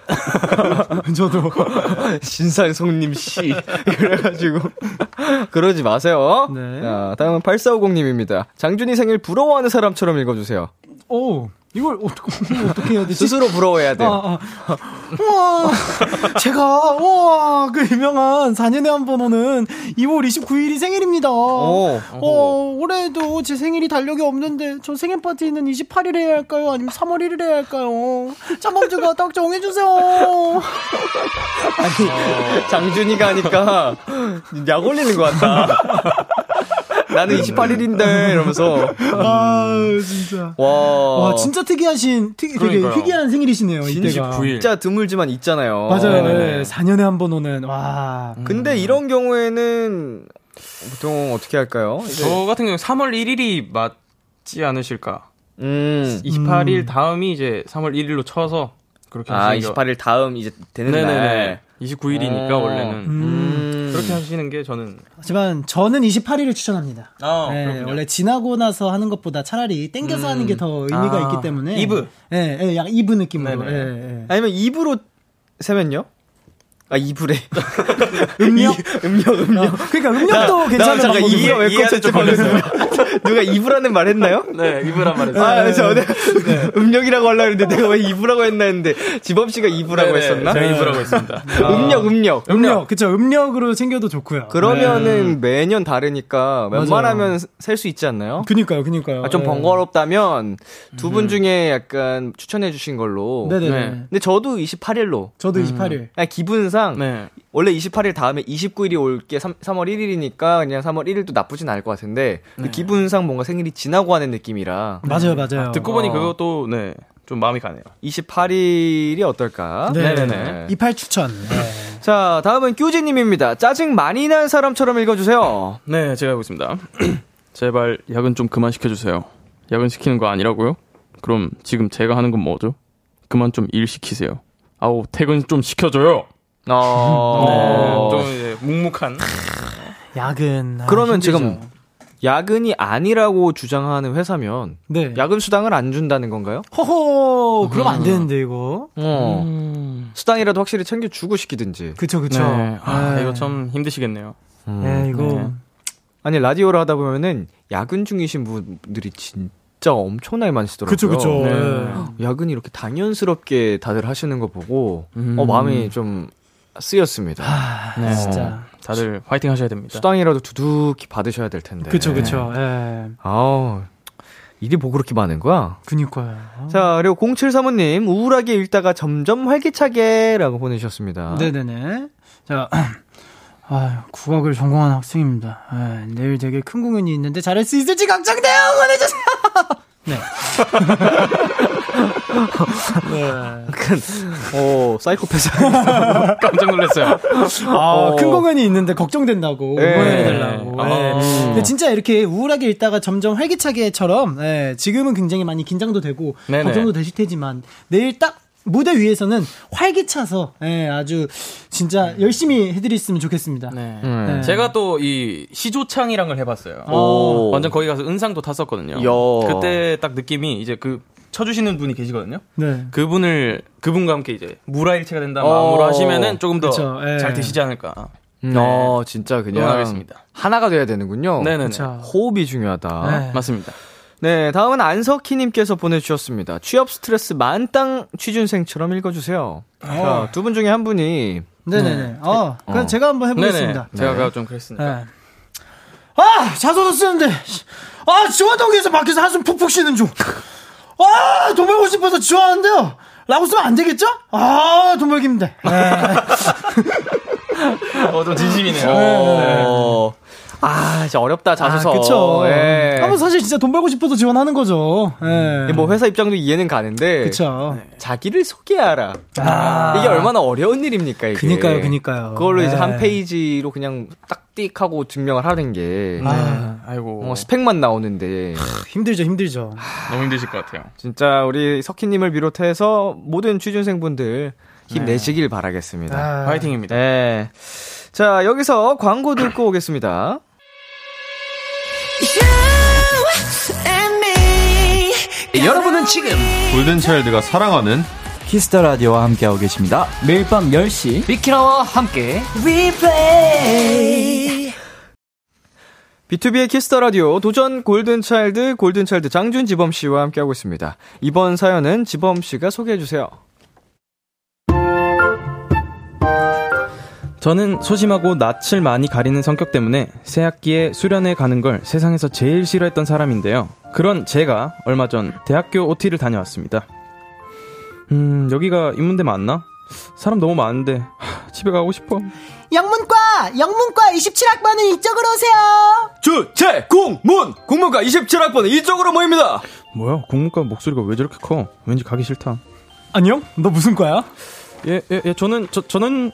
(laughs) 저도. (laughs) 신상 송님 씨. 그래가지고. 그러지 마세요. 네. 자, 다음은 8450님입니다. 장준이 생일 부러워하는 사람처럼 읽어주세요. 오, 이걸 어떻게, (laughs) 어떻게 해야 되지? 스스로 부러워해야 돼요. 아, 아. 우와, 제가, 우와, 그 유명한 4년에 한 번 오는 2월 29일이 생일입니다. 오. 어, 올해도 제 생일이 달력이 없는데, 저 생일 파티는 28일에 해야 할까요? 아니면 3월 1일에 해야 할까요? 장범주가 딱 정해주세요. 장준이가 하니까 약 올리는 것 같다. 나는 28일인데 이러면서 아, 진짜. 와, 와, 진짜 특이하신, 특이, 되게 그러니까요. 희귀한 생일이시네요, 이때가. 29일. 진짜 드물지만 있잖아요. 맞아요. 네네네. 네, 4년에 한 번 오는, 와. 근데 이런 경우에는 보통 어떻게 할까요? 저 같은 경우 3월 1일이 맞지 않으실까? 음. 28일 다음이 이제 3월 1일로 쳐서 그렇게 아, 하시는 게 28일 다음 이제 되는 네네네. 날. 29일이니까 어. 원래는 음. 그렇게 하시는 게 저는 하지만 저는 28일을 추천합니다. 아, 네. 원래 지나고 나서 하는 것보다 차라리 땡겨서 하는 게 더 의미가 아, 있기 때문에 이브. 예, 예, 약간 이브 느낌으로. 네네. 예, 예. 아니면 입으로 세면요? 아, 이불에. (laughs) 음력? 음력, 음력. 그러니까 음력도 괜찮은 잠깐 방법이고. 이해 왜좀 꽂혔지? 누가 이불하는 말 했나요? (laughs) 네, 이브란 말했어요. 아, 저, 내가 (laughs) 음력이라고 하려고 했는데 내가 왜 이불하고 했나 했는데 지범 씨가 이불하고 네네, 했었나? 제가 이브라고 했습니다. 음력, 음력. 음력, 그쵸. 음력으로 챙겨도 좋고요. 그러면은 매년 다르니까 웬만하면 셀 수 있지 않나요? 그니까요, 그니까요. 아, 좀 예. 번거롭다면 두 분 중에 약간 추천해 주신 걸로. 네네네. 네. 근데 저도 28일로. 저도 28일. 그냥 기분 상 네. 원래 28일 다음에 29일이 올 게 3, 월 1일이니까 그냥 3월 1일도 나쁘진 않을 것 같은데 근데 기분상 뭔가 생일이 지나고 하는 느낌이라 맞아요, 맞아요. 듣고 보니 어. 그것도, 네, 좀 마음이 가네요. 28일이 어떨까? 네. 네네네. 28 추천. 네. 자, 다음은 큐지님입니다. 짜증 많이 난 사람처럼 읽어주세요. 네, 제가 해보겠습니다. (clears throat) 제발 야근 좀 그만 시켜주세요. 야근 시키는 거 아니라고요? 그럼 지금 제가 하는 건 뭐죠? 그만 좀 일 시키세요. 아우 퇴근 좀 시켜줘요. 어... 네, 좀 이제 묵묵한. 야근. 아, 그러면 힘들죠. 지금 야근이 아니라고 주장하는 회사면 네. 야근 수당을 안 준다는 건가요? 허허, 그러면 안 되는데, 이거. 어. 음. 수당이라도 확실히 챙겨 주고 시키든지. 그쵸, 그쵸. 네. 아, 네. 이거 참 힘드시겠네요. 네, 이거. 네. 아니 라디오를 하다 보면은 야근 중이신 분들이 진짜 엄청나게 많으시더라고요. 그쵸, 그쵸. 네. 네. 야근이 이렇게 당연스럽게 다들 하시는 거 보고 음. 어 마음이 좀 쓰였습니다. 네. 진짜. 다들 화이팅 하셔야 됩니다. 수당이라도 두둑히 받으셔야 될 텐데. 그쵸, 그쵸. 예. 아우 일이 뭐 그렇게 많은 거야? 그니까요. 자 그리고 0735님 우울하게 읽다가 점점 활기차게라고 보내주셨습니다. 네네네. 자, (clears throat) 아, 국악을 전공한 학생입니다. 아, 내일 되게 큰 공연이 있는데 잘할 수 있을지 걱정돼요. 응원해주세요. (laughs) 네. 어 사이코패스. (laughs) 깜짝 놀랐어요. 아, 어. 큰 공연이 있는데 걱정된다고 네. 응원해달라고. 아. 네. 근데 진짜 이렇게 우울하게 읽다가 점점 활기차게처럼 네, 지금은 굉장히 많이 긴장도 되고 네네. 걱정도 되실 테지만 내일 딱 무대 위에서는 활기차서 네, 아주 진짜 열심히 해드렸으면 좋겠습니다. 네. 음. 네. 제가 또 이 시조창이랑을 해봤어요. 오. 완전 거기 가서 은상도 탔었거든요. 야. 그때 딱 느낌이 이제 그 쳐주시는 분이 계시거든요. 네. 그분을 그분과 함께 이제 무라일체가 된다 어. 마음으로 하시면은 조금 더 그쵸, 예. 잘 되시지 않을까. 어 진짜 그냥 응원하겠습니다. 하나가 돼야 되는군요. 그쵸. 호흡이 중요하다. 네. 맞습니다. 네, 다음은 안석희님께서 보내주셨습니다. 취업 스트레스 만땅 취준생처럼 읽어주세요. 자, 두분 중에 한 분이 네네네. 어, 그럼 어. 제가 한번 네네. 해보겠습니다. 제가 좀 그랬으니까. 네. 아, 자소서 쓰는데, 아, 지원동에서 밖에서 한숨 푹푹 쉬는 중. 아, 돈 벌고 싶어서 지원하는데요. 라고 쓰면 안 되겠죠? 아, 돈 벌기 힘들. 어, 좀 진심이네요. 어, 아, 진짜 어렵다, 자소서. 아, 그쵸. 예. 아, 뭐 사실 진짜 돈 벌고 싶어서 지원하는 거죠. 예. 뭐 회사 입장도 이해는 가는데 그쵸. 자기를 소개하라. 아. 이게 얼마나 어려운 일입니까, 이게. 그니까요, 그니까요. 그걸로 이제 네. 한 페이지로 그냥 딱띡 하고 증명을 하는 게 아, 아이고. 어, 스펙만 나오는데 힘들죠, 힘들죠. 너무 힘드실 것 같아요. 진짜 우리 석희님을 비롯해서 모든 취준생분들 힘내시길 바라겠습니다. 아, 화이팅입니다. 네. 자, 여기서 광고 듣고 오겠습니다. 여러분은 지금 골든차일드가 사랑하는 Kiss the Radio와 함께하고 계십니다. 매일 밤 10시 비키라와 함께 B2B의 키스터 라디오 도전 골든차일드 골든차일드 장준 지범 씨와 함께하고 있습니다. 이번 사연은 지범 씨가 소개해 주세요. 저는 소심하고 낯을 많이 가리는 성격 때문에 새 학기에 수련회 가는 걸 세상에서 제일 싫어했던 사람인데요. 그런 제가 얼마 전 대학교 OT를 다녀왔습니다. 음, 여기가 인문대 맞나? 사람 너무 많은데 하, 집에 가고 싶어. 영문과! 영문과 27학번은 이쪽으로 오세요! 주체 공문 공문과 27학번은 이쪽으로 모입니다. 뭐야? 국문과 목소리가 왜 저렇게 커? 왠지 가기 싫다. 안녕? 너 무슨 과야? 예, 예, 예 저는 저 저는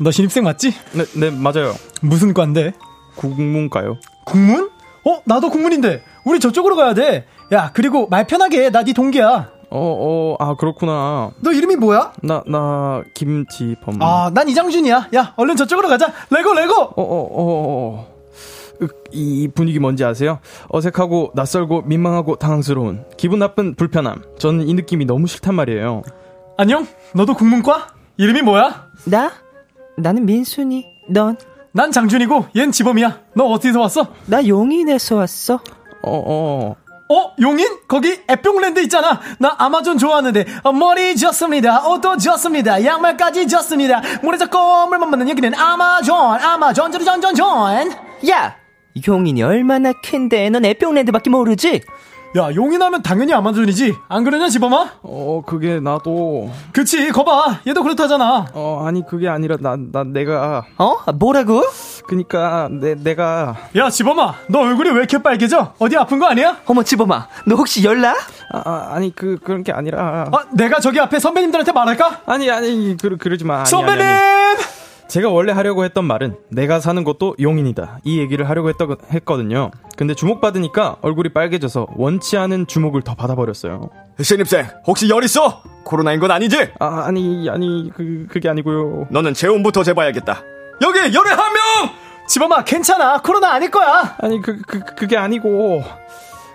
너 신입생 맞지? 네, 네 맞아요. 무슨 과인데? 국문과요. 국문? 어, 나도 국문인데. 우리 저쪽으로 가야 돼. 야, 그리고 말 편하게 해. 나 네 동기야. 어, 어, 아 그렇구나. 너 이름이 뭐야? 나, 나 김지범. 아, 난 이장준이야. 야, 얼른 저쪽으로 가자. 레고, 레고! 어, 어, 어, 어. 윽, 이 분위기 뭔지 아세요? 어색하고 낯설고 민망하고 당황스러운 기분 나쁜 불편함. 저는 이 느낌이 너무 싫단 말이에요. 안녕? 너도 국문과? 이름이 뭐야? 나 나는 민순이. 넌? 난 장준이고 얜 지범이야. 너 어디서 왔어? 나 용인에서 왔어. 어, 어. 어, 용인? 거기 에뿅랜드 있잖아. 나 아마존 좋아하는데 어, 머리 좋습니다. 옷도 좋습니다. 양말까지 좋습니다. 물에서 꼬물만 맞는 여기는 아마존, 아마존, 전전전전. 야! 용인이 얼마나 큰데 넌 에뿅랜드밖에 모르지? 야, 용인하면 당연히 아마존이지. 안 그러냐, 지범아? 어, 그게 나도. 그치, 거봐. 얘도 그렇다잖아. 어, 아니, 그게 아니라, 나, 나, 내가. 어? 뭐라고? 그니까, 내, 내가. 야, 지범아. 너 얼굴이 왜 이렇게 빨개져? 어디 아픈 거 아니야? 어머, 지범아. 너 혹시 열나? 아, 아 아니, 그, 그런 게 아니라. 아, 내가 저기 앞에 선배님들한테 말할까? 아니, 아니, 그, 그러지 마. 아니, 선배님! 아니, 아니. 제가 원래 하려고 했던 말은 내가 사는 곳도 용인이다. 이 얘기를 하려고 했더, 했거든요. 근데 주목받으니까 얼굴이 빨개져서 원치 않은 주목을 더 받아버렸어요. 신입생, 혹시 열 있어? 코로나인 건 아니지? 아, 아니, 아니, 그, 그게 아니고요. 너는 재혼부터 재봐야겠다. 여기 열에 한 명! 지범아, 괜찮아. 코로나 아닐 거야. 아니, 그, 그, 그게 아니고.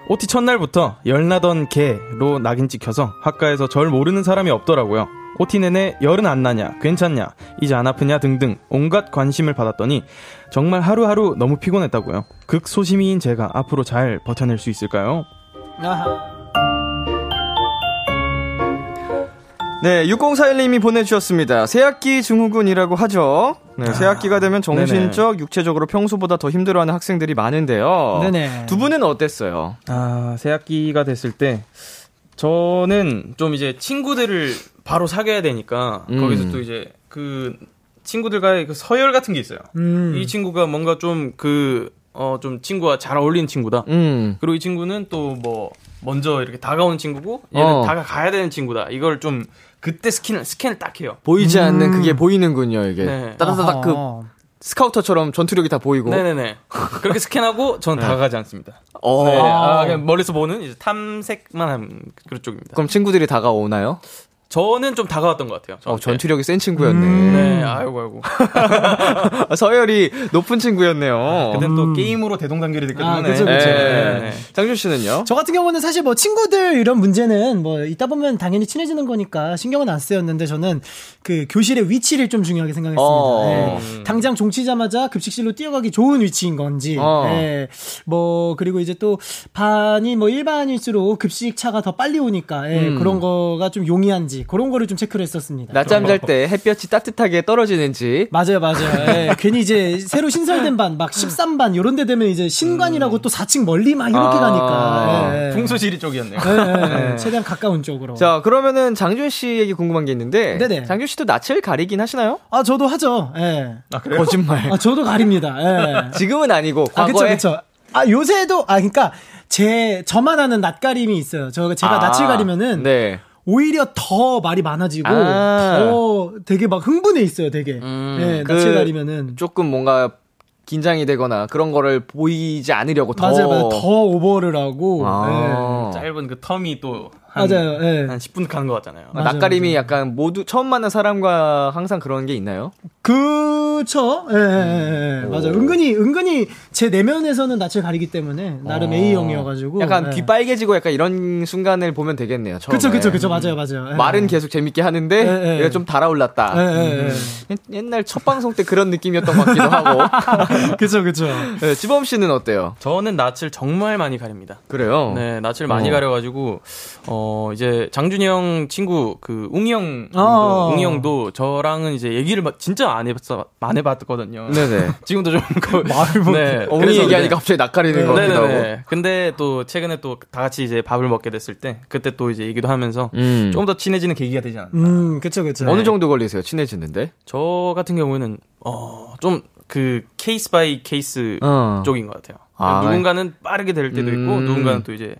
OT 첫날부터 열나던 개로 낙인 찍혀서 학과에서 절 모르는 사람이 없더라고요. OT 내내 열은 안 나냐, 괜찮냐, 이제 안 아프냐 등등 온갖 관심을 받았더니 정말 하루하루 너무 피곤했다고요. 극소심이인 제가 앞으로 잘 버텨낼 수 있을까요? 아하. 네, 6041님이 보내주셨습니다. 새학기 증후군이라고 하죠. 네, 새학기가 되면 정신적, 육체적으로 평소보다 더 힘들어하는 학생들이 많은데요. 네네. 두 분은 어땠어요? 아, 새학기가 됐을 때 저는 좀 이제 친구들을 바로 사귀어야 되니까 음. 거기서 또 이제 그 친구들과의 그 서열 같은 게 있어요. 음. 이 친구가 뭔가 좀 그, 어, 좀 친구와 잘 어울리는 친구다. 음. 그리고 이 친구는 또 뭐, 먼저 이렇게 다가오는 친구고, 얘는 어. 다가가야 되는 친구다. 이걸 좀, 그때 스캔을, 스캔을 딱 해요. 보이지 않는 그게 보이는군요, 이게. 네. 따다다닥 그. 스카우터처럼 전투력이 다 보이고. 네네네. 그렇게 스캔하고 전 다가가지 않습니다. 어. 네. 아, 그냥 멀리서 보는 이제 탐색만 한 그런 쪽입니다. 그럼 친구들이 다가오나요? 저는 좀 다가왔던 것 같아요. 어, 저한테. 전투력이 센 친구였네. 네, 아이고, 아이고. (laughs) 서열이 높은 친구였네요. 근데 또 게임으로 대동단결이 됐기 아, 때문에. 그쵸, 그쵸. 네. 네. 장준 씨는요? 저 같은 경우는 사실 뭐 친구들 이런 문제는 뭐 있다 보면 당연히 친해지는 거니까 신경은 안 쓰였는데 저는 그 교실의 위치를 좀 중요하게 생각했습니다. 어. 예. 당장 종치자마자 급식실로 뛰어가기 좋은 위치인 건지, 어. 예. 뭐 그리고 이제 또 반이 뭐 일반일수록 급식 차가 더 빨리 오니까 예. 음. 그런 거가 좀 용이한지 그런 거를 좀 체크를 했었습니다. 낮잠 잘 때 햇볕이 따뜻하게 떨어지는지. 맞아요, 맞아요. 예. (laughs) 괜히 이제 새로 신설된 반, 막 13반, 요런 데 되면 이제 신관이라고 또 4층 멀리 막 이렇게 아. 가니까. 예, 예. 풍수지리 쪽이었네요. 예, 예. 최대한 가까운 쪽으로. 자, 그러면은 장준 씨에게 궁금한 게 있는데. 네네. 장준 씨도 낯을 가리긴 하시나요? 아, 저도 하죠. 예. 거짓말. 아, 저도 가립니다. 예. 지금은 아니고 아, 그쵸, 과거에 그쵸. 아, 요새도, 아, 그니까, 제, 저만 아는 낯가림이 있어요. 저, 제가 아, 낯을 가리면은, 네. 오히려 더 말이 많아지고, 아. 더 되게 막 흥분해 있어요, 되게. 음, 예, 그 낯을 가리면은. 조금 뭔가 긴장이 되거나 그런 거를 보이지 않으려고 더 맞아요, 맞아요. 더 오버를 하고, 아. 짧은 그 텀이 또. 예. 한, 맞아요, 예. 한 10분 가는 것 같잖아요. 맞아요, 낯가림이 맞아요. 약간 모두 처음 만난 사람과 항상 그런 게 있나요? 그쵸. 예, 예, 예, 예. 맞아요. 은근히, 은근히 제 내면에서는 낯을 가리기 때문에, 나름 A형이어가지고. 약간 예. 귀 빨개지고 약간 이런 순간을 보면 되겠네요. 처음에. 그쵸, 그쵸, 그쵸. 맞아요, 맞아요. 예. 말은 계속 재밌게 하는데 예, 예. 얘가 좀 달아올랐다. 예, 예, 예. 옛- 옛날 첫 방송 때 그런 느낌이었던 것 같기도 하고. (laughs) 그쵸, 그쵸. 네, 지범 씨는 어때요? 저는 낯을 정말 많이 가립니다. 그래요? 네, 낯을 많이 어. 가려가지고, 어, 이제 장준이 형 친구, 그, 웅이 형, 어. 웅이 형도 저랑은 이제 얘기를 막 진짜 안 해봤어, 안 해봤거든요. 네네. (laughs) 지금도 좀, 그, (laughs) 말을 못 네. 어머니 얘기하니까 이제- 갑자기 낯가리는 것 같기도 하고. 근데 또 최근에 또 다 같이 이제 밥을 먹게 됐을 때 그때 또 이제 얘기도 하면서 음. 조금 더 친해지는 계기가 되지 않나. 음, 그쵸, 그쵸. 어느 정도 걸리세요? 친해지는데? 저 같은 경우에는 어좀 그 case by case 어. 쪽인 것 같아요. 아, 누군가는 빠르게 될 때도 있고 음. 누군가는 또 이제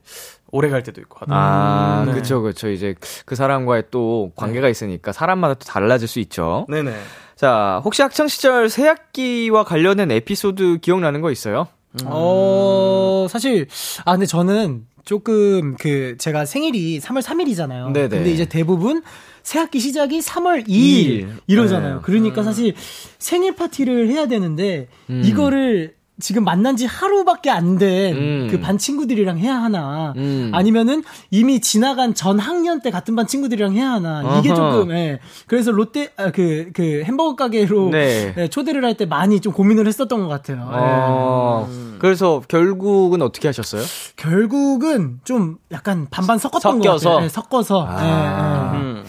오래 갈 때도 있고 하다. 아, 네. 그쵸, 그쵸. 이제 그 사람과의 또 관계가 있으니까 사람마다 또 달라질 수 있죠. 네네. 자, 혹시 학창 시절 새학기와 관련된 에피소드 기억나는 거 있어요? 어, 사실, 아, 근데 저는 조금 그, 제가 생일이 3월 3일이잖아요. 네네. 근데 이제 대부분 새학기 시작이 3월 2일 이일. 이러잖아요. 네. 그러니까 사실 생일 파티를 해야 되는데, 음. 이거를 지금 만난 지 하루밖에 안 된그 음. 반 친구들이랑 해야 하나 음. 아니면은 이미 지나간 전 학년 때 같은 반 친구들이랑 해야 하나 이게 어허. 조금 예. 그래서 롯데 아, 그, 그 햄버거 가게로 네. 예, 초대를 할 때 많이 좀 고민을 했었던 것 같아요. 어, 예. 그래서 결국은 어떻게 하셨어요? 결국은 좀 약간 반반 섞었던 섞여서? 것 같아요. 예, 섞어서. 아. 예, 예. 음.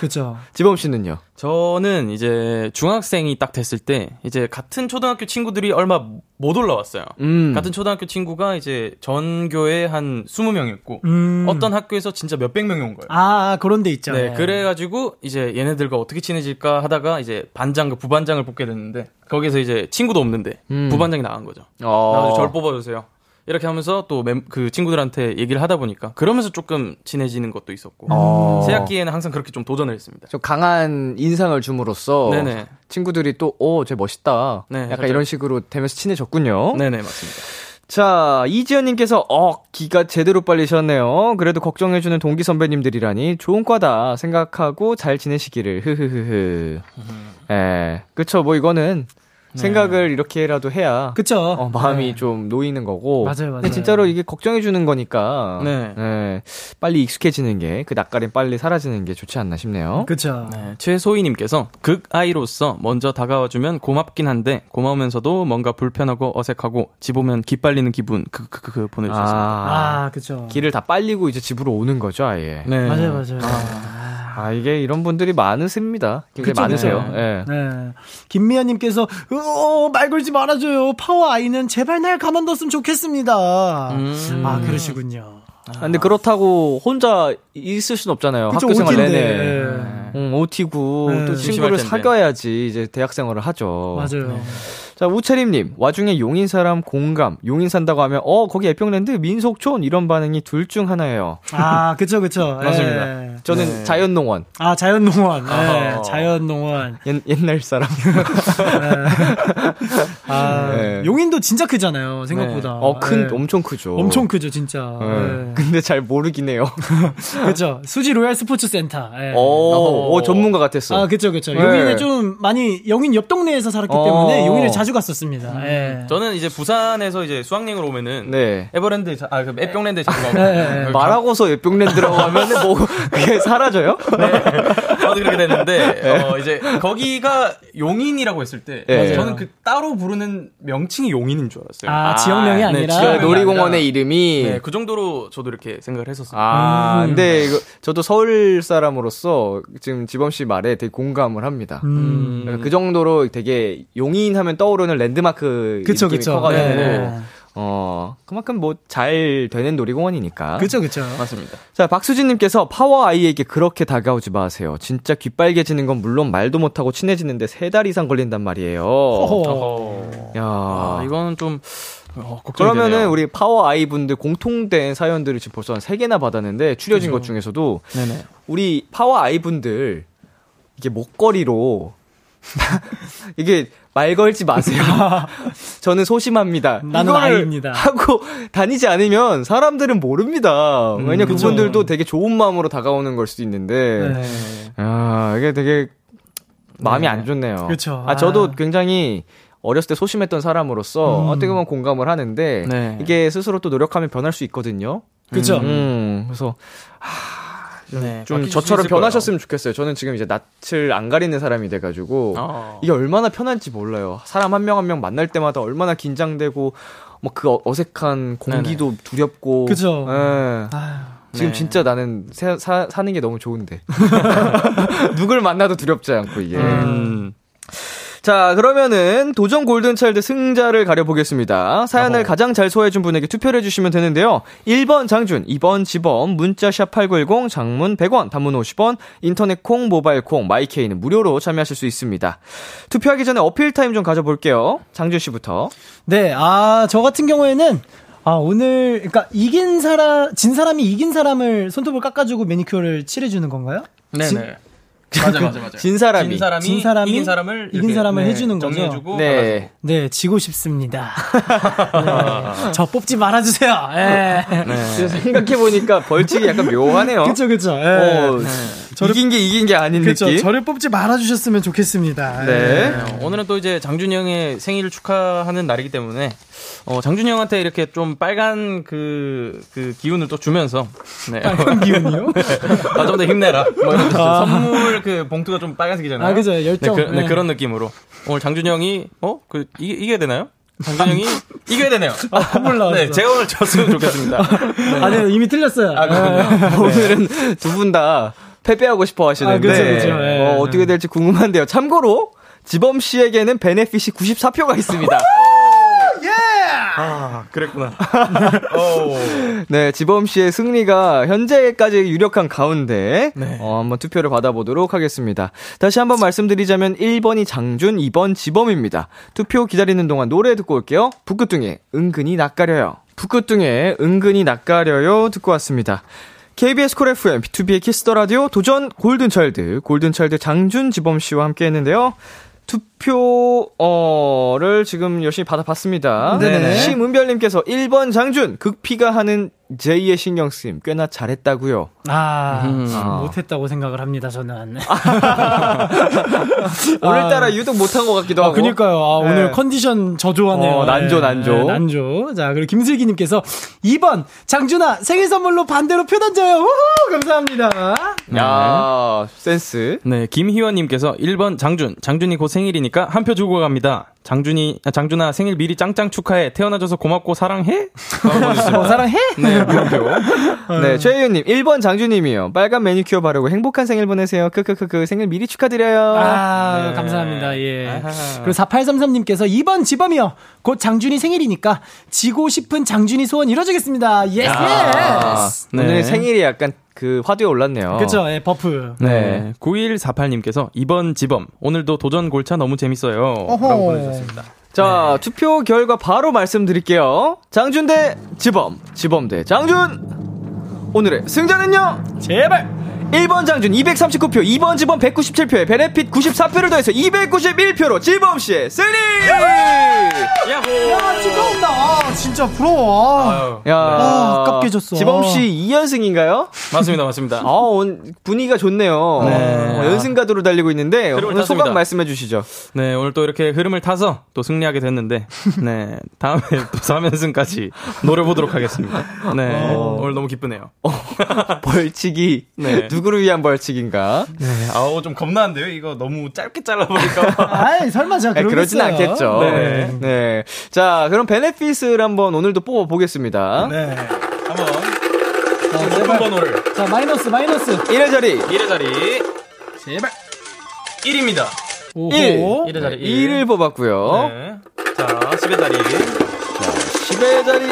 그죠. 지범 씨는요? 저는 이제 중학생이 딱 됐을 때 이제 같은 초등학교 친구들이 얼마 못 올라왔어요. 음. 같은 초등학교 친구가 이제 전교에 한 20명이었고 음. 어떤 학교에서 진짜 몇백 명이 온 거예요. 아, 그런 데 있죠. 네, 예. 그래 가지고 이제 얘네들과 어떻게 친해질까 하다가 이제 반장과 부반장을 뽑게 됐는데 거기서 이제 친구도 없는데 음. 부반장이 나간 거죠. 어. 나가지고 저를 뽑아 주세요. 이렇게 하면서 또 그 친구들한테 얘기를 하다 보니까 그러면서 조금 친해지는 것도 있었고 어. 새 학기에는 항상 그렇게 좀 도전을 했습니다. 좀 강한 인상을 줌으로써 네네. 친구들이 또, 오, 쟤 멋있다. 네, 약간 살짝. 이런 식으로 되면서 친해졌군요. 네네 맞습니다. 자, 이지연님께서, 어, 기가 제대로 빨리셨네요. 그래도 걱정해주는 동기 선배님들이라니 좋은 과다 생각하고 잘 지내시기를, 흐흐흐흐. 예, 그쵸, 뭐 이거는 생각을 이렇게라도 해야. 그쵸. 어, 마음이 네. 좀 놓이는 거고. 맞아요, 맞아요. 근데 진짜로 이게 걱정해 주는 거니까. 네. 예, 빨리 익숙해지는 게, 그 낯가림 빨리 사라지는 게 좋지 않나 싶네요. 그쵸. 네, 최소희님께서 극 아이로서 먼저 다가와 주면 고맙긴 한데 고마우면서도 뭔가 불편하고 어색하고 집 오면 기빨리는 기분 그 그 그 보내주셨습니다. 아, 그쵸. 길을 다 빨리고 이제 집으로 오는 거죠, 아예. 네. 맞아요, 맞아요. 아, 이게 이런 분들이 많으십니다. 굉장히 그쵸, 많으세요. 그쵸. 예. 네. 김미아님께서, 어, 말 걸지 말아줘요. 파워 아이는 제발 날 가만뒀으면 좋겠습니다. 음. 아, 그러시군요. 아, 근데 그렇다고 혼자 있을 순 없잖아요. 그쵸, 학교 생활. 내내. 네. 응, OT고 네. 또 친구를. 사귀어야지 이제 대학 생활을 하죠. 맞아요. 자, 우채림님, 와중에 용인 사람 공감, 용인 산다고 하면, 어, 거기 애평랜드, 민속촌, 이런 반응이 둘 중 하나예요. 아, 그쵸, 그쵸. (laughs) 맞습니다. 예. 저는 자연농원, 아, 자연농원. 예, 어. 자연농원. 옛, 옛날 사람. (laughs) 아, 네. 용인도 진짜 크잖아요, 생각보다. 어, 큰, 예. 엄청 크죠. 엄청 크죠, 진짜. 근데 잘 모르긴 해요. (laughs) 그죠. 수지 로얄 스포츠 센터. 예. 오, 오, 전문가 같았어. 아, 그쵸, 그쵸. 네. 용인에 좀 많이, 용인 옆 동네에서 살았기 어. 때문에 용인을 자주 갔었습니다. 예. 저는 이제 부산에서 이제 수학여행을 오면은 네. 에버랜드 자- 아, 그 에뿅랜드 자주 가고 네. 말하고서 에뿅랜드라고 하면은 뭐, 그게 사라져요? 저도 그렇게 됐는데 어, 이제 거기가 용인이라고 했을 때 네. 저는 그 따로 부르는 명칭이 용인인 줄 알았어요. 아, 지역명이 네, 아니라. 지역명이 그 놀이공원의 아니라. 이름이. 네, 그 정도로 저도 이렇게 생각을 했었어요. 아, 음. 근데 이거 저도 서울 사람으로서 지금 지범 씨 말에 되게 공감을 합니다. 음. 그러니까 그 정도로 되게 용인 하면 떠오르는 랜드마크 그쵸, 느낌이 그쵸. 커가지고 네. 어 그만큼 뭐 잘 되는 놀이공원이니까. 그쵸, 그쵸. 맞습니다. 자 박수진님께서 파워 아이에게 그렇게 다가오지 마세요. 진짜 귀빨개지는 건 물론 말도 못하고 친해지는데 세 달 이상 걸린단 말이에요. 허허. 야 아, 이거는 좀 어, 걱정이 그러면은 되네요. 우리 파워 I 분들 공통된 사연들을 지금 벌써 한세 개나 받았는데 추려진 그죠. 것 중에서도 네네. 우리 파워 I 분들 이게 목걸이로 (laughs) 이게 말 걸지 마세요. (laughs) 저는 소심합니다. 나는 I입니다. 하고 다니지 않으면 사람들은 모릅니다. 왜냐 그쵸. 그분들도 되게 좋은 마음으로 다가오는 걸 수도 있는데 네. 아 이게 되게 마음이 네. 안 좋네요. 그쵸. 아 저도 아. 굉장히 어렸을 때 소심했던 사람으로서 음. 어떻게 보면 공감을 하는데 네. 이게 스스로 또 노력하면 변할 수 있거든요. 그쵸. 음, 그래서 네, 좀 저처럼 있을 거예요. 변하셨으면 좋겠어요. 저는 지금 이제 낯을 안 가리는 사람이 돼가지고 어. 이게 얼마나 편한지 몰라요. 사람 한 명 한명 만날 때마다 얼마나 긴장되고 뭐 그 어색한 공기도 두렵고. 그죠. 예. 아유. 지금 네. 진짜 나는 사, 사, 사는 게 너무 좋은데. (laughs) (laughs) 누굴 만나도 두렵지 않고 이게. 음. 자, 그러면은 도전 골든차일드 승자를 가려보겠습니다. 사연을 어허. 가장 잘 소화해준 분에게 투표를 해주시면 되는데요. 1번 장준, 2번 지범, 문자샵 8910, 장문 100원, 단문 50원, 인터넷 콩, 모바일 콩, 마이케이는 무료로 참여하실 수 있습니다. 투표하기 전에 어필 타임 좀 가져볼게요. 장준 씨부터. 네, 아, 저 같은 경우에는, 아, 오늘, 그니까, 이긴 사람, 진 사람이 이긴 사람을 손톱을 깎아주고 매니큐어를 칠해주는 건가요? 네네. 맞아 맞아 맞아. 진 사람이. 진 사람이, 진 사람이 이긴 사람을 이긴 사람을 네, 해주는 거죠? 네. 네, 지고 싶습니다. (laughs) 네, 저 뽑지 말아주세요. 예. 네. 생각해 보니까 벌칙이 약간 묘하네요. (laughs) 그쵸, 그쵸. 예. 어, 이긴 게 이긴 게 아닌 그렇죠. 느낌. 저를 뽑지 말아주셨으면 좋겠습니다. 네. 네, 오늘은 또 이제 장준이 형의 생일을 축하하는 날이기 때문에 어, 장준이 형한테 이렇게 좀 빨간 그, 그 기운을 또 주면서 네. 빨간 기운이요? (laughs) 아, 좀 더 힘내라. 뭐 이런 뜻으로. 선물 그 봉투가 좀 빨간색이잖아요. 아, 그죠. 열정. 네, 그, 네, 네. 그런 느낌으로 오늘 장준이 형이 어? 그 이, 이겨야 되나요? 장준이 형이 이겨야 되네요. 아, 콧물 나왔어. 네, 제가 오늘 졌으면 좋겠습니다. (laughs) 아니요, 이미 틀렸어요. 아, 그렇군요. 오늘은 두 분 다 패배하고 싶어 하시는데 아, 그쵸, 그쵸. 예. 어, 어떻게 될지 궁금한데요. 참고로 지범 씨에게는 베네핏이 94표가 있습니다. (laughs) 아, 그랬구나. (laughs) 네, 지범 씨의 승리가 현재까지 유력한 가운데 네. 어, 한번 투표를 받아보도록 하겠습니다. 다시 한번 말씀드리자면 1번이 장준, 2번 지범입니다. 투표 기다리는 동안 노래 듣고 올게요. 북구뚱의 은근히 낯가려요. 북구뚱의 은근히 낯가려요 듣고 왔습니다. KBS 콜 FM, B2B의 키스터 라디오 도전 골든차일드, 골든차일드 장준 지범 씨와 함께 했는데요. 투표를 지금 열심히 받아봤습니다. 네네. 심은별님께서 1번 장준, 극피가 하는 제2의 신경 쓰임 꽤나 잘했다고요 아, 아. 못했다고 생각을 합니다, 저는. (laughs) 오늘따라 유독 못한 것 같기도 아, 하고. 그니까요. 아, 네. 오늘 컨디션 저조하네요. 어, 난조, 난조. 네, 난조. 자, 그리고 김슬기님께서 2번, 장준아, 생일 선물로 반대로 표 던져요. 우후! 감사합니다. 야 센스. 네, 김희원님께서 1번 장준. 장준이 곧 생일이니까 한 표 주고 갑니다. 장준이, 아, 장준아 생일 미리 짱짱 축하해. 태어나줘서 고맙고 사랑해? (laughs) 어, 사랑해? 네, 물음표. 네, 최혜윤님, 1번 장준님이요. 빨간 매니큐어 바르고 행복한 생일 보내세요. 크크크크, 생일 미리 축하드려요. 아, 네. 감사합니다. 예. 아하. 그리고 4833님께서 2번 지범이요. 곧 장준이 생일이니까 지고 싶은 장준이 소원 이뤄주겠습니다. yes, 아, yes! 네. 오늘 생일이 약간 그 화두에 올랐네요. 그쵸, 예, buff. 네. 9148님께서 2번 지범. 오늘도 도전 골차 너무 재밌어요. 라고 보내주셨습니다. 자, 투표 결과 바로 말씀드릴게요. 장준 대 지범, 지범 대 장준! 오늘의 승자는요? 제발! 1번 장준 239표, 2번 지범 197표에 benefit 94표를 더해서 291표로 지범 씨의 승리! 야호! 야, 즐거운다. 아, 진짜 부러워. 아유, 야, 아, 아깝게 졌어. 지범 씨 2연승인가요? 맞습니다, 맞습니다. 아, 오늘 분위기가 좋네요. 네. 어, 연승 가도로 달리고 있는데 오늘 탔습니다. 소감 말씀해 주시죠. 네, 오늘 또 이렇게 흐름을 타서 또 승리하게 됐는데, 네, 다음에 또 (laughs) 3연승까지 노려보도록 하겠습니다. 네, 오늘 너무 기쁘네요. 벌칙이 네. 누 구를 위한 벌칙인가? 네, 아우, 좀 겁나는데요? 이거 너무 짧게 잘라버릴까 (laughs) 아이, 설마 제가 네, 그러진. 않겠죠. 네. 네. 자, 그럼 베네핏을 한번 오늘도 뽑아 보겠습니다. 네. 한번, 자, 높은 제발. 번호를. 자, 마이너스, 마이너스. 1의 자리 1의 자리, 제발. 1입니다. 오호. 1. 1의 자리 1. 1을 뽑았고요. 네. 자, 10의 자리. 10의 자리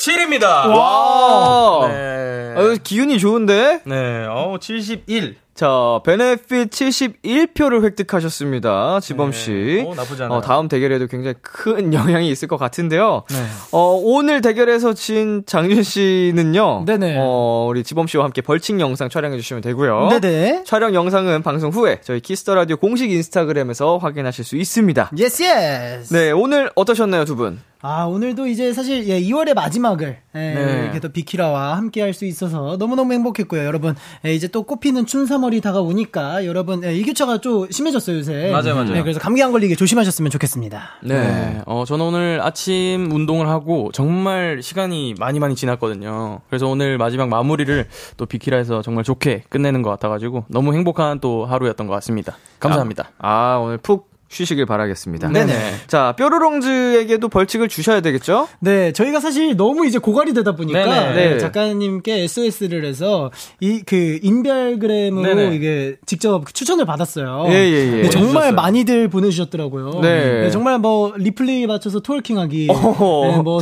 7입니다. 와. 네. 아, 기운이 좋은데? 네, 어 71. 자, benefit 71표를 획득하셨습니다. 지범씨. 오, 나쁘지 않아요. 어, 다음 대결에도 굉장히 큰 (laughs) 영향이 있을 것 같은데요. 네. 어, 오늘 대결에서 진 장준 씨는요. 네네. 어, 우리 지범 씨와 함께 벌칙 영상 촬영해 주시면 되고요. 네네. 촬영 영상은 방송 후에 저희 키스 더 라디오 공식 인스타그램에서 확인하실 수 있습니다. Yes, yes. 네, 오늘 어떠셨나요, 두 분? 아, 오늘도 이제 사실 예, 2월의 마지막을 예, 네. 이렇게 또 비키라와 함께 할 수 있어서 너무너무 행복했고요. 여러분, 예, 이제 또 꽃피는 춘삼월이 다가오니까 여러분, 예, 일교차가 좀 심해졌어요, 요새. 맞아요, 맞아요. 네, 그래서 감기 안 걸리게 조심하셨으면 좋겠습니다. 네. 어, 저는 오늘 아침 운동을 하고 정말 시간이 많이 많이 지났거든요. 그래서 오늘 마지막 마무리를 또 비키라에서 정말 좋게 끝내는 것 같아 가지고 너무 행복한 또 하루였던 것 같습니다. 감사합니다. 아, 오늘 푹 쉬시길 바라겠습니다. 네네. 자, 뾰로롱즈에게도 벌칙을 주셔야 되겠죠? 네, 저희가 사실 너무 이제 고갈이 되다 보니까. 네, 네. 작가님께 SOS를 해서 이 그 인별그램으로 네네. 이게 직접 추천을 받았어요. 예, 예, 예. 네, 정말 보내주셨어요. 많이들 보내주셨더라고요. 네. 정말 뭐 리플레이 맞춰서 토킹하기. 어허, 네, 뭐,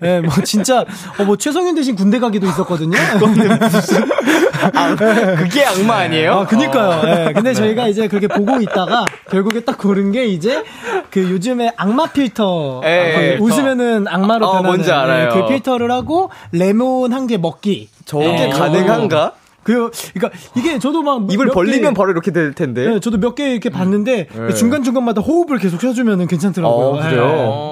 네, 뭐 진짜 어, 뭐 최성윤 대신 군대 가기도 있었거든요. (laughs) 그게 악마 아니에요? 아, 그니까요. 예. 근데 저희가 이제 그렇게 보고 있다가 결국에 딱 고 른게 이제 그 요즘에 악마 필터. 예, 그 웃으면은 악마로 어, 변하는 뭔지 알아요. 예, 그 필터를 하고 레몬 한 개 먹기. 저게 예. 가능한가? 그, 그니까, 이게 저도 막. 입을 몇 벌리면 개- 바로 이렇게 될 텐데. 네, 저도 몇 개 이렇게 봤는데, 네. 중간중간마다 호흡을 계속 쉬어주면 괜찮더라고요. 어, 그래요?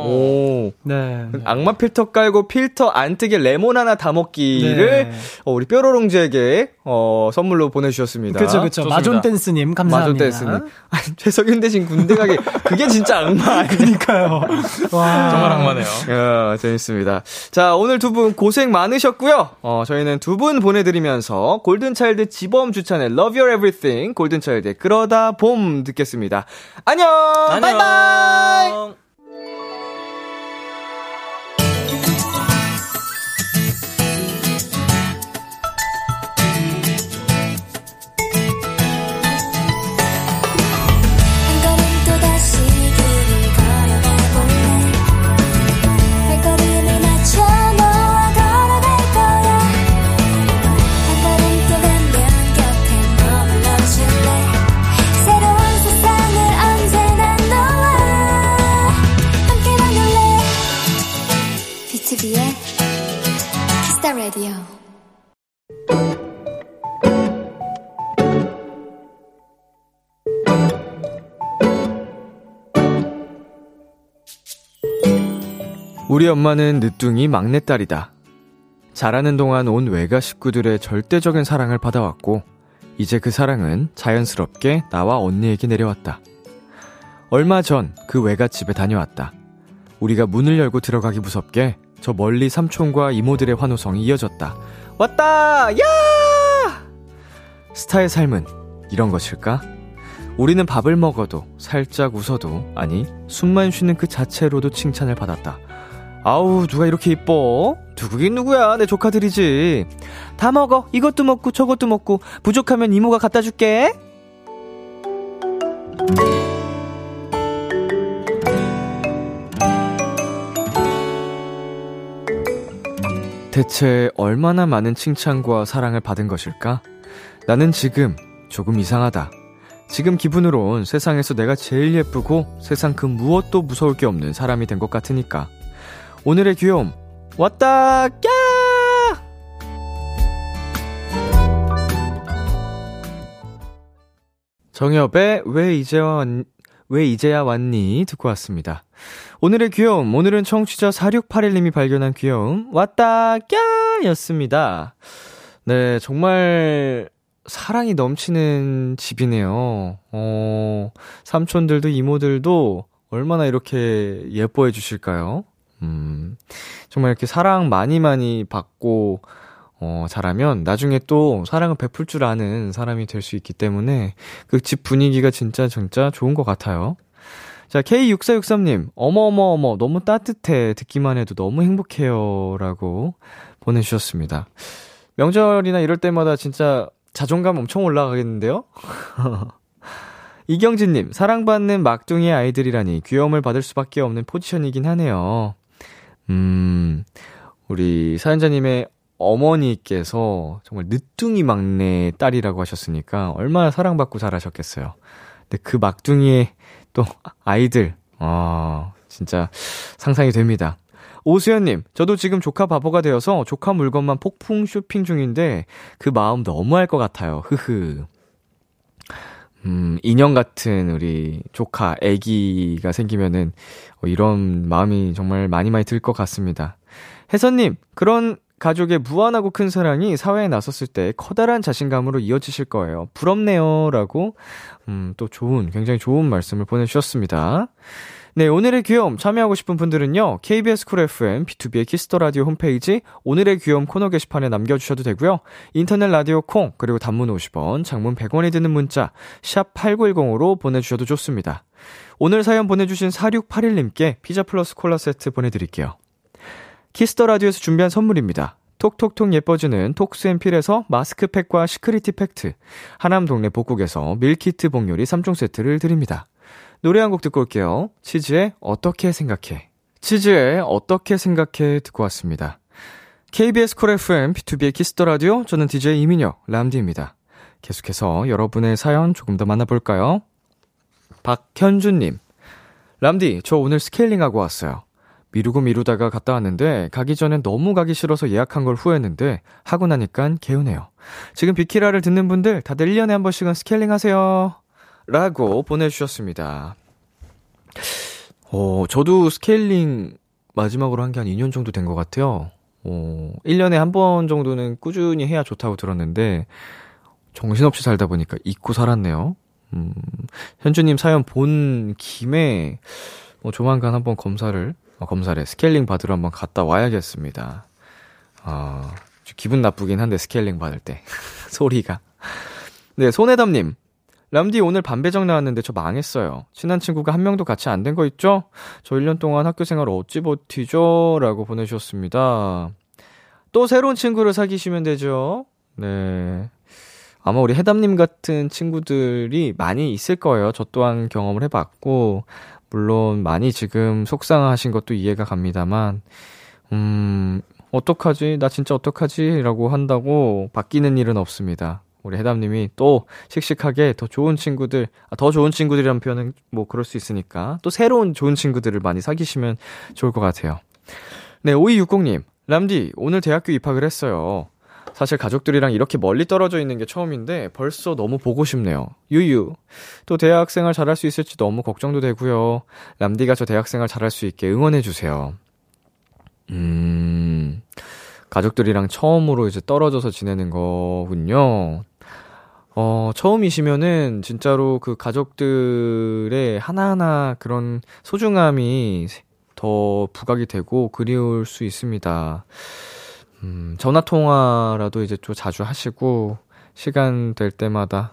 오. 네. 악마 필터 깔고 필터 안 뜨게 레몬 하나 다 먹기를 네. 어, 우리 뼈로롱즈에게 어, 선물로 보내주셨습니다. 그쵸, 그쵸. 마존 댄스님, 감사합니다. 마존 댄스님. (laughs) 아니, 최석윤 대신 군대 가기 그게 진짜 악마? 그니까요. (laughs) 와. 정말 악마네요. 야, 재밌습니다. 자, 오늘 두 분 고생 많으셨고요. 어, 저희는 두 분 보내드리면서 골 든차일드 지범 주찬의 Love Your Everything, 골든차일드의 그러다 봄 듣겠습니다. 안녕! 바이바이! The Radio 우리 엄마는 늦둥이 막내딸이다. 자라는 동안 온 외가 식구들의 절대적인 사랑을 받아왔고, 이제 그 사랑은 자연스럽게 나와 언니에게 내려왔다. 얼마 전 그 외가 집에 다녀왔다. 우리가 문을 열고 들어가기 무섭게 저 멀리 삼촌과 이모들의 환호성이 이어졌다. 왔다! 야! 스타의 삶은 이런 것일까? 우리는 밥을 먹어도 살짝 웃어도 아니 숨만 쉬는 그 자체로도 칭찬을 받았다. 아우 누가 이렇게 이뻐? 누구긴 누구야 내 조카들이지. 다 먹어 이것도 먹고 저것도 먹고 부족하면 이모가 갖다 줄게. 대체 얼마나 많은 칭찬과 사랑을 받은 것일까? 나는 지금 조금 이상하다. 지금 기분으론 세상에서 내가 제일 예쁘고 세상 그 무엇도 무서울 게 없는 사람이 된 것 같으니까. 오늘의 귀여움, 왔다, 까! 정엽의 왜 이제야 왔, 왜 이제야 왔니? 듣고 왔습니다. 오늘의 귀여움, 오늘은 청취자 4681님이 발견한 귀여움, 왔다, 까! 였습니다. 네, 정말 사랑이 넘치는 집이네요. 어, 삼촌들도 이모들도 얼마나 이렇게 예뻐해 주실까요? 음, 정말 이렇게 사랑 많이 많이 받고, 어, 잘하면 나중에 또 사랑을 베풀 줄 아는 사람이 될 수 있기 때문에 그 집 분위기가 진짜 진짜 좋은 것 같아요. 자, K6463님, 어머어머어머, 너무 따뜻해. 듣기만 해도 너무 행복해요. 라고 보내주셨습니다. 명절이나 이럴 때마다 진짜 자존감 엄청 올라가겠는데요? (laughs) 이경진님, 사랑받는 막둥이 아이들이라니 귀여움을 받을 수밖에 없는 포지션이긴 하네요. 음, 우리 사연자님의 어머니께서 정말 늦둥이 막내 딸이라고 하셨으니까 얼마나 사랑받고 잘하셨겠어요. 근데 그 막둥이의 또 아이들, 아, 진짜 상상이 됩니다. 오수연님, 저도 지금 조카 바보가 되어서 조카 물건만 폭풍 쇼핑 중인데 그 마음 너무할 것 같아요. 흐흐. 음, 인형 같은 우리 조카, 애기가 생기면은 어, 이런 마음이 정말 많이 많이 들 것 같습니다. 혜선님, 그런 가족의 무한하고 큰 사랑이 사회에 나섰을 때 커다란 자신감으로 이어지실 거예요. 부럽네요. 라고, 음, 또 좋은, 굉장히 좋은 말씀을 보내주셨습니다. 네, 오늘의 귀여움 참여하고 싶은 분들은요. KBS 쿨 FM, 비투비의 키스 더 라디오 홈페이지 오늘의 귀여움 코너 게시판에 남겨주셔도 되고요. 인터넷 라디오 콩, 그리고 단문 50원, 장문 100원이 드는 문자 샵 8910으로 보내주셔도 좋습니다. 오늘 사연 보내주신 4681님께 피자 플러스 콜라 세트 보내드릴게요. 키스 더 라디오에서 준비한 선물입니다. 톡톡톡 예뻐지는 톡스앤필에서 마스크팩과 시크릿 팩트, 하남 동네 복국에서 밀키트 복요리 3종 세트를 드립니다. 노래 한 곡 듣고 올게요. 치즈의 어떻게 생각해. 치즈의 어떻게 생각해 듣고 왔습니다. KBS 쿨 FM, 비투비의 키스 더 라디오, 저는 DJ 이민혁, 람디입니다. 계속해서 여러분의 사연 조금 더 만나볼까요? 박현주님, 람디, 저 오늘 스케일링 하고 왔어요. 미루고 미루다가 갔다 왔는데 가기 전엔 너무 가기 싫어서 예약한 걸 후회했는데 하고 나니까 개운해요. 지금 비키라를 듣는 분들 다들 1년에 한 번씩은 스케일링 하세요. 라고 보내주셨습니다. 어, 저도 스케일링 마지막으로 한 게 한 2년 정도 된 것 같아요. 어, 1년에 한 번 정도는 꾸준히 해야 좋다고 들었는데, 정신없이 살다 보니까 잊고 살았네요. 음, 현주님 사연 본 김에, 뭐 조만간 한번 검사를, 어, 검사를, 스케일링 받으러 한번 갔다 와야겠습니다. 어, 기분 나쁘긴 한데, 스케일링 받을 때. (laughs) 소리가. 네, 손해담님. 람디 오늘 반배정 나왔는데 저 망했어요. 친한 친구가 한 명도 같이 안 된 거 있죠? 저 1년 동안 학교 생활 어찌 버티죠? 라고 보내주셨습니다. 또 새로운 친구를 사귀시면 되죠? 네. 아마 우리 해담님 같은 친구들이 많이 있을 거예요. 저 또한 경험을 해봤고, 물론 많이 지금 속상하신 것도 이해가 갑니다만, 음, 어떡하지? 나 진짜 어떡하지? 라고 한다고 바뀌는 일은 없습니다. 우리 해담님이 또 씩씩하게 더 좋은 친구들, 아, 더 좋은 친구들이라는 표현은 뭐 그럴 수 있으니까 또 새로운 좋은 친구들을 많이 사귀시면 좋을 것 같아요. 네, 5260님. 람디, 오늘 대학교 입학을 했어요. 사실 가족들이랑 이렇게 멀리 떨어져 있는 게 처음인데 벌써 너무 보고 싶네요. 유유. 또 대학생활 잘할 수 있을지 너무 걱정도 되고요. 람디가 저 대학생활 잘할 수 있게 응원해 주세요. 음. 가족들이랑 처음으로 이제 떨어져서 지내는 거군요. 어, 처음이시면은 진짜로 그 가족들의 하나하나 그런 소중함이 더 부각이 되고 그리울 수 있습니다. 음, 전화 통화라도 이제 좀 자주 하시고, 시간 될 때마다,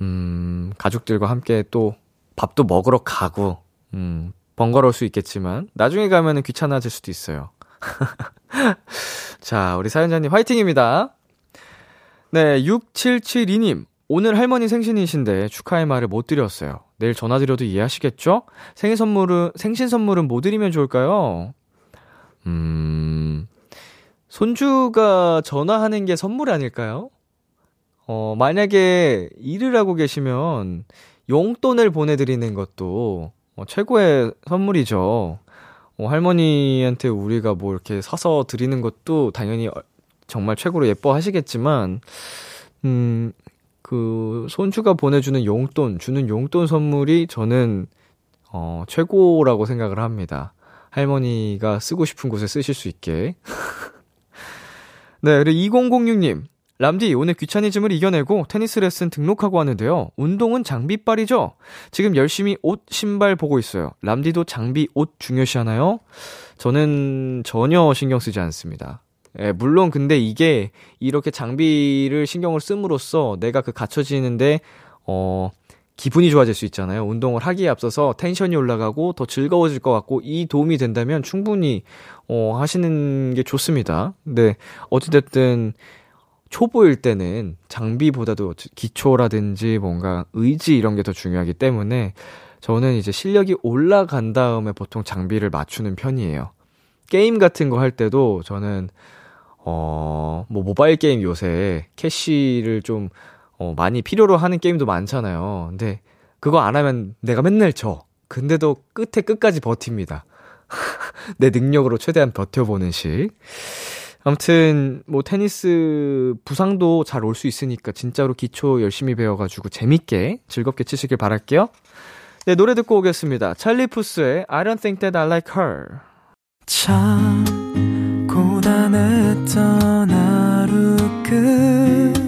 음, 가족들과 함께 또 밥도 먹으러 가고, 음, 번거로울 수 있겠지만, 나중에 가면은 귀찮아질 수도 있어요. (laughs) 자, 우리 사연자님 화이팅입니다. 네, 6772님. 오늘 할머니 생신이신데 축하의 말을 못 드렸어요. 내일 전화드려도 이해하시겠죠? 생일 선물은, 생신 선물은 뭐 드리면 좋을까요? 음, 손주가 전화하는 게 선물 아닐까요? 어, 만약에 일을 하고 계시면 용돈을 보내드리는 것도 어, 최고의 선물이죠. 어, 할머니한테 우리가 뭐 이렇게 사서 드리는 것도 당연히 정말 최고로 예뻐하시겠지만, 음, 그, 손주가 보내주는 용돈, 주는 용돈 선물이 저는, 어, 최고라고 생각을 합니다. 할머니가 쓰고 싶은 곳에 쓰실 수 있게. (laughs) 네, 그리고 2006님. 람디, 오늘 귀차니즘을 이겨내고 테니스 레슨 등록하고 왔는데요. 운동은 장비빨이죠? 지금 열심히 옷, 신발 보고 있어요. 람디도 장비, 옷 중요시 하나요? 저는 전혀 신경 쓰지 않습니다. 예, 물론 근데 이게 이렇게 장비를 신경을 씀으로써 내가 그 갖춰지는데, 어, 기분이 좋아질 수 있잖아요. 운동을 하기에 앞서서 텐션이 올라가고 더 즐거워질 것 같고 이 도움이 된다면 충분히 어 하시는 게 좋습니다. 근데 어찌 됐든 초보일 때는 장비보다도 기초라든지 뭔가 의지 이런 게 더 중요하기 때문에 저는 이제 실력이 올라간 다음에 보통 장비를 맞추는 편이에요. 게임 같은 거 할 때도 저는 어, 뭐 모바일 게임 요새 캐시를 좀 어, 많이 필요로 하는 게임도 많잖아요. 근데 그거 안 하면 내가 맨날 져. 근데도 끝에 끝까지 버팁니다. (laughs) 내 능력으로 최대한 버텨보는 식. 아무튼 뭐 테니스 부상도 잘 올 수 있으니까 진짜로 기초 열심히 배워가지고 재밌게 즐겁게 치시길 바랄게요. 네 노래 듣고 오겠습니다. 찰리 푸스의 I don't think that I like her. 참 고단했던 하루 끝널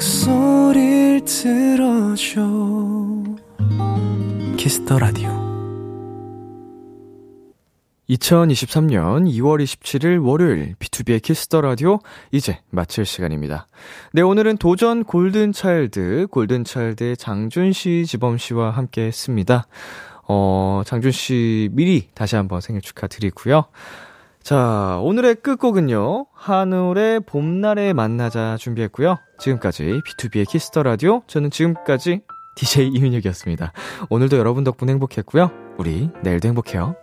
목소리를 들어줘 키스 더 라디오 2023년 2월 27일 월요일 비투비의 키스 더 라디오 이제 마칠 시간입니다. 네, 오늘은 도전 골든 차일드, 골든 차일드의 장준 씨, 지범 씨와 함께 했습니다. 어, 장준 씨 미리 다시 한번 생일 축하드리고요. 자, 오늘의 끝곡은요. 한울의 봄날에 만나자 준비했고요. 지금까지 비투비의 키스 더 라디오. 저는 지금까지 DJ 이민혁이었습니다. 오늘도 여러분 덕분에 행복했고요. 우리 내일도 행복해요.